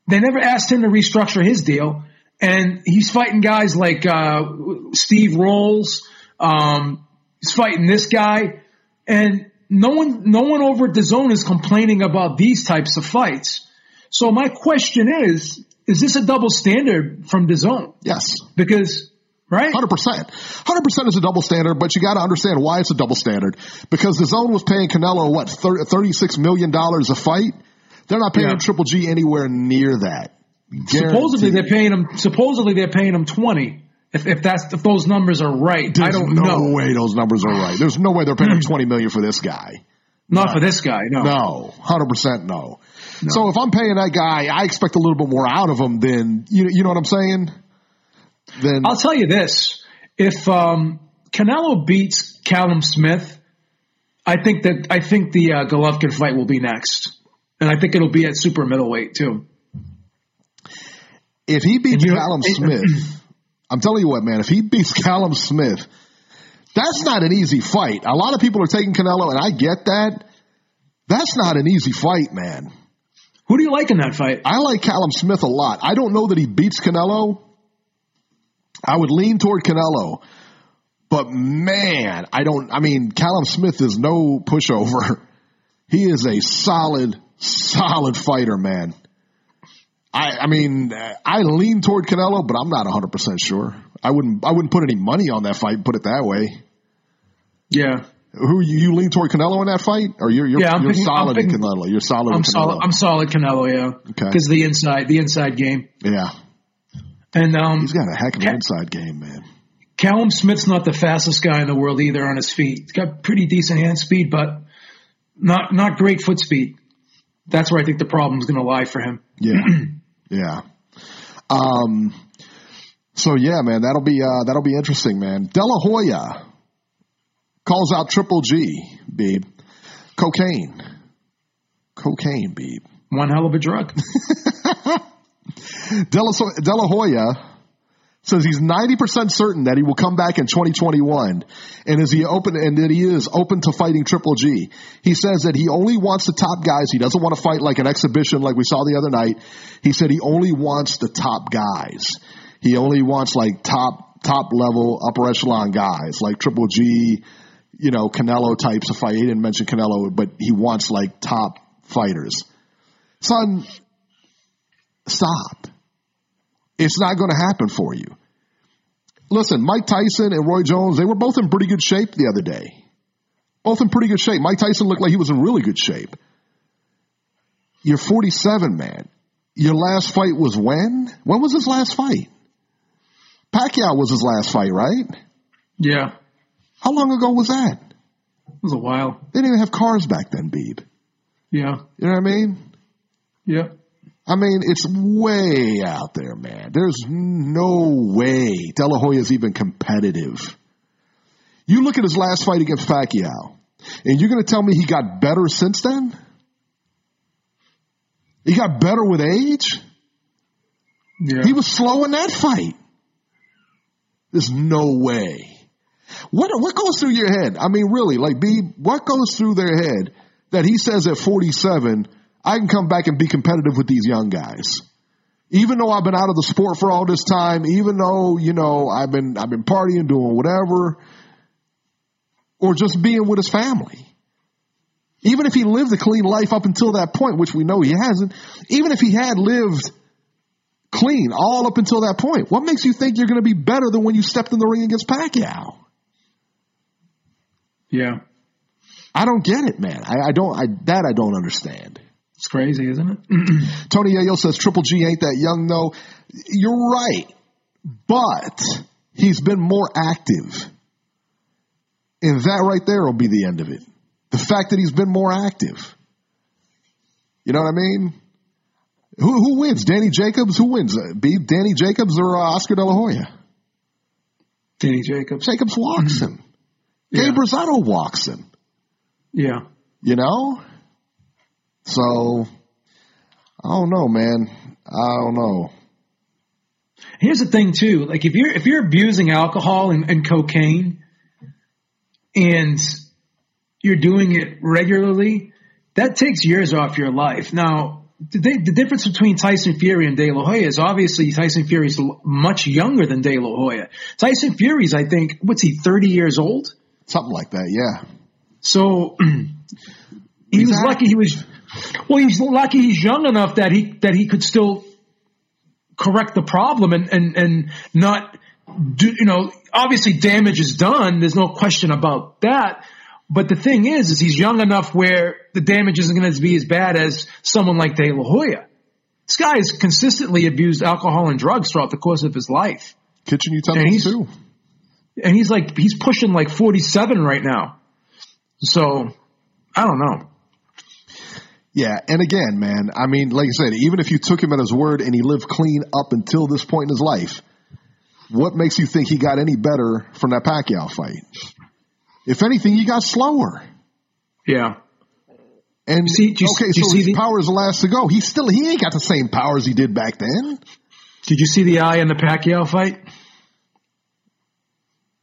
They never asked him to restructure his deal, and he's fighting guys like uh, Steve Rolls. Um, he's fighting this guy, and no one, no one over at DAZN is complaining about these types of fights. So my question is: Is this a double standard from DAZN? Yes. Because right, Hundred percent, hundred percent is a double standard, but you got to understand why it's a double standard. Because DAZN was paying Canelo what thirty six million dollars a fight. They're not paying Yeah. Triple G anywhere near that. supposedly they're paying him. Supposedly they're paying him twenty. If, if that's if those numbers are right, I There's don't no know. way those numbers are right. There's no way they're paying him twenty million for this guy. Not for this guy. No. No, hundred percent no. So if I'm paying that guy, I expect a little bit more out of him than you. You know what I'm saying? Then I'll tell you this: if um, Canelo beats Callum Smith, I think that I think the uh, Golovkin fight will be next, and I think it'll be at super middleweight too. if he beats you- Callum Smith, <clears throat> I'm telling you what, man. If he beats Callum Smith, that's not an easy fight. A lot of people are taking Canelo, and I get that. That's not an easy fight, man. Who do you like in that fight? I like Callum Smith a lot. I don't know that he beats Canelo. I would lean toward Canelo. But man, I don't, I mean, Callum Smith is no pushover. <laughs> He is a solid, solid fighter, man. I, I mean, I lean toward Canelo, but I'm not 100% sure. I wouldn't, I wouldn't put any money on that fight, put it that way. Yeah, Who, you, you lean toward Canelo in that fight? Or you're, you're, Yeah, you're picking- solid in picking- Canelo. You're solid I'm Canelo. solid. I'm solid Canelo. Yeah, Okay. because the inside, the inside game, yeah. and um, He's got a heck of an Ca- inside game, man. Callum Smith's not the fastest guy in the world either on his feet. He's got pretty decent hand speed, but not not great foot speed. That's where I think the problem's going to lie for him. Yeah, <clears throat> yeah. Um. So yeah, man, that'll be uh, that'll be interesting, man. De La Hoya calls out Triple G, Beeb. Cocaine, cocaine, Beeb. One hell of a drug. <laughs> Delahoya. La, De La Hoya says he's 90% certain that he will come back in 2021 and is he open and that he is open to fighting Triple G. He says that he only wants the top guys. He doesn't want to fight like an exhibition like we saw the other night. He said he only wants the top guys. He only wants like top top level upper echelon guys like Triple G, you know, Canelo types of fight. He didn't mention Canelo, but he wants like top fighters. Son, stop. It's not going to happen for you. Listen, Mike Tyson and Roy Jones, they were both in pretty good shape the other day. Both in pretty good shape. Mike Tyson looked like he was in really good shape. You're 47, man. Your last fight was when? When was his last fight? Pacquiao was his last fight, right? yeah, How long ago was that? it was a while. They didn't even have cars back then, Beeb. Yeah, You know what I mean? yeah. I mean, it's way out there, man. There's no way De La Hoya is even competitive. You look at his last fight against Pacquiao, and you're going to tell me he got better since then? He got better with age. Yeah. He was slow in that fight. There's no way. What what goes through your head? I mean, really, like, B, what goes through their head that he says at 47, I can come back and be competitive with these young guys? Even though I've been out of the sport for all this time, even though, you know, I've been, I've been partying, doing whatever, or just being with his family. Even if he lived a clean life up until that point, which we know he hasn't, even if he had lived clean all up until that point, what makes you think you're going to be better than when you stepped in the ring against Pacquiao? Yeah. I don't get it, man. I, I don't, I, that I don't understand. It's crazy, isn't it? <clears throat> Tony Yayo says Triple G ain't that young though. You're right, but he's been more active. And that right there will be the end of it. The fact that he's been more active. You know what I mean? Who, who wins? Danny Jacobs? Who wins? Uh, Be Danny Jacobs or uh, Oscar De La Hoya? Danny Jacobs. Jacobs walks him. Gabe Rosado walks him. Yeah. You know? So, I don't know, man. I don't know. Here's the thing too, like if you're if you're abusing alcohol and, and cocaine and you're doing it regularly, that takes years off your life. Now, the, the difference between Tyson Fury and De La Hoya is obviously Tyson Fury's l- much younger than De La Hoya. Tyson Fury's, I think, what's he, 30 years old? Something like that, yeah. So <clears throat> he was lucky he was well he's lucky he's young enough that he that he could still correct the problem and and and not do you know obviously damage is done. There's no question about that. But the thing is is he's young enough where the damage isn't going to be as bad as someone like De La Hoya. This guy has consistently abused alcohol and drugs throughout the course of his life. Kitchen utensils too. and he's like he's pushing like 47 right now. So I don't know Yeah, and again, man, I mean, like I said, even if you took him at his word and he lived clean up until this point in his life, what makes you think he got any better from that Pacquiao fight? If anything, he got slower. yeah And see- you- okay, so see his the- power is the last to go. He still he ain't got the same power as he did back then. Did you see the eye in the Pacquiao fight?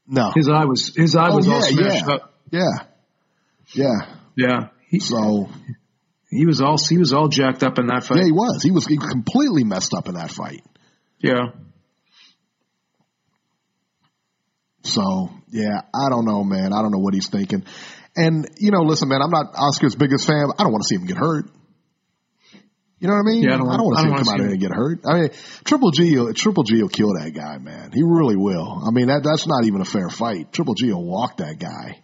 No. His eye was his eye Oh, was all yeah, smashed yeah. up. Yeah, yeah. Yeah, he, So he was all he was all jacked up in that yeah, fight. he was. He was he was completely messed up in that fight. Yeah, So yeah, I don't know, man. I don't know what he's thinking. And you know, listen, man, I'm not Oscar's biggest fan. I don't want to see him get hurt. You know what I mean? Yeah, I don't want wanna- I see don't him come out see here him. and get hurt. I mean, Triple G, will- Triple G will kill that guy, man. He really will. I mean, that that's not even a fair fight. Triple G will walk that guy.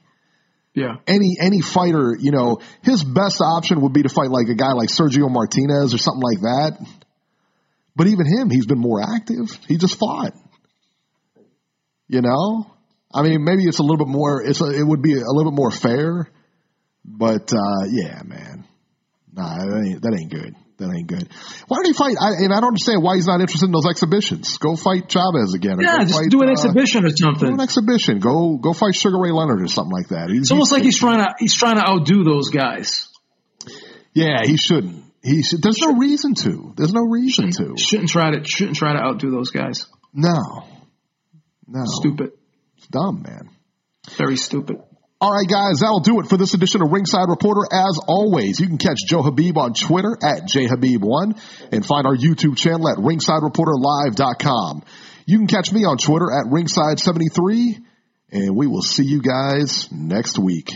Yeah, Any any fighter, you know, his best option would be to fight like a guy like Sergio Martinez or something like that. But even him, he's been more active. He just fought. You know, I mean, maybe it's a little bit more. It's a, it would be a little bit more fair. But uh, yeah, man, nah, that ain't, that ain't good. That ain't good. Why don't he fight? I, and I don't understand why he's not interested in those exhibitions. Go fight Chavez again. yeah. Just fight, do an uh, exhibition or something. Do an exhibition. Go go fight Sugar Ray Leonard or something like that. He's, It's almost like he's trying to he's trying to outdo those guys. yeah, he shouldn't. He should. There's no reason to. There's no reason to. Shouldn't try to shouldn't try to outdo those guys. No, no, Stupid, It's dumb, man. very stupid. All right, guys, that'll do it for this edition of Ringside Reporter. As always, you can catch Joe Habib on Twitter at jhabib1 and find our YouTube channel at ringsidereporterlive.com. You can catch me on Twitter at ringside73, and we will see you guys next week.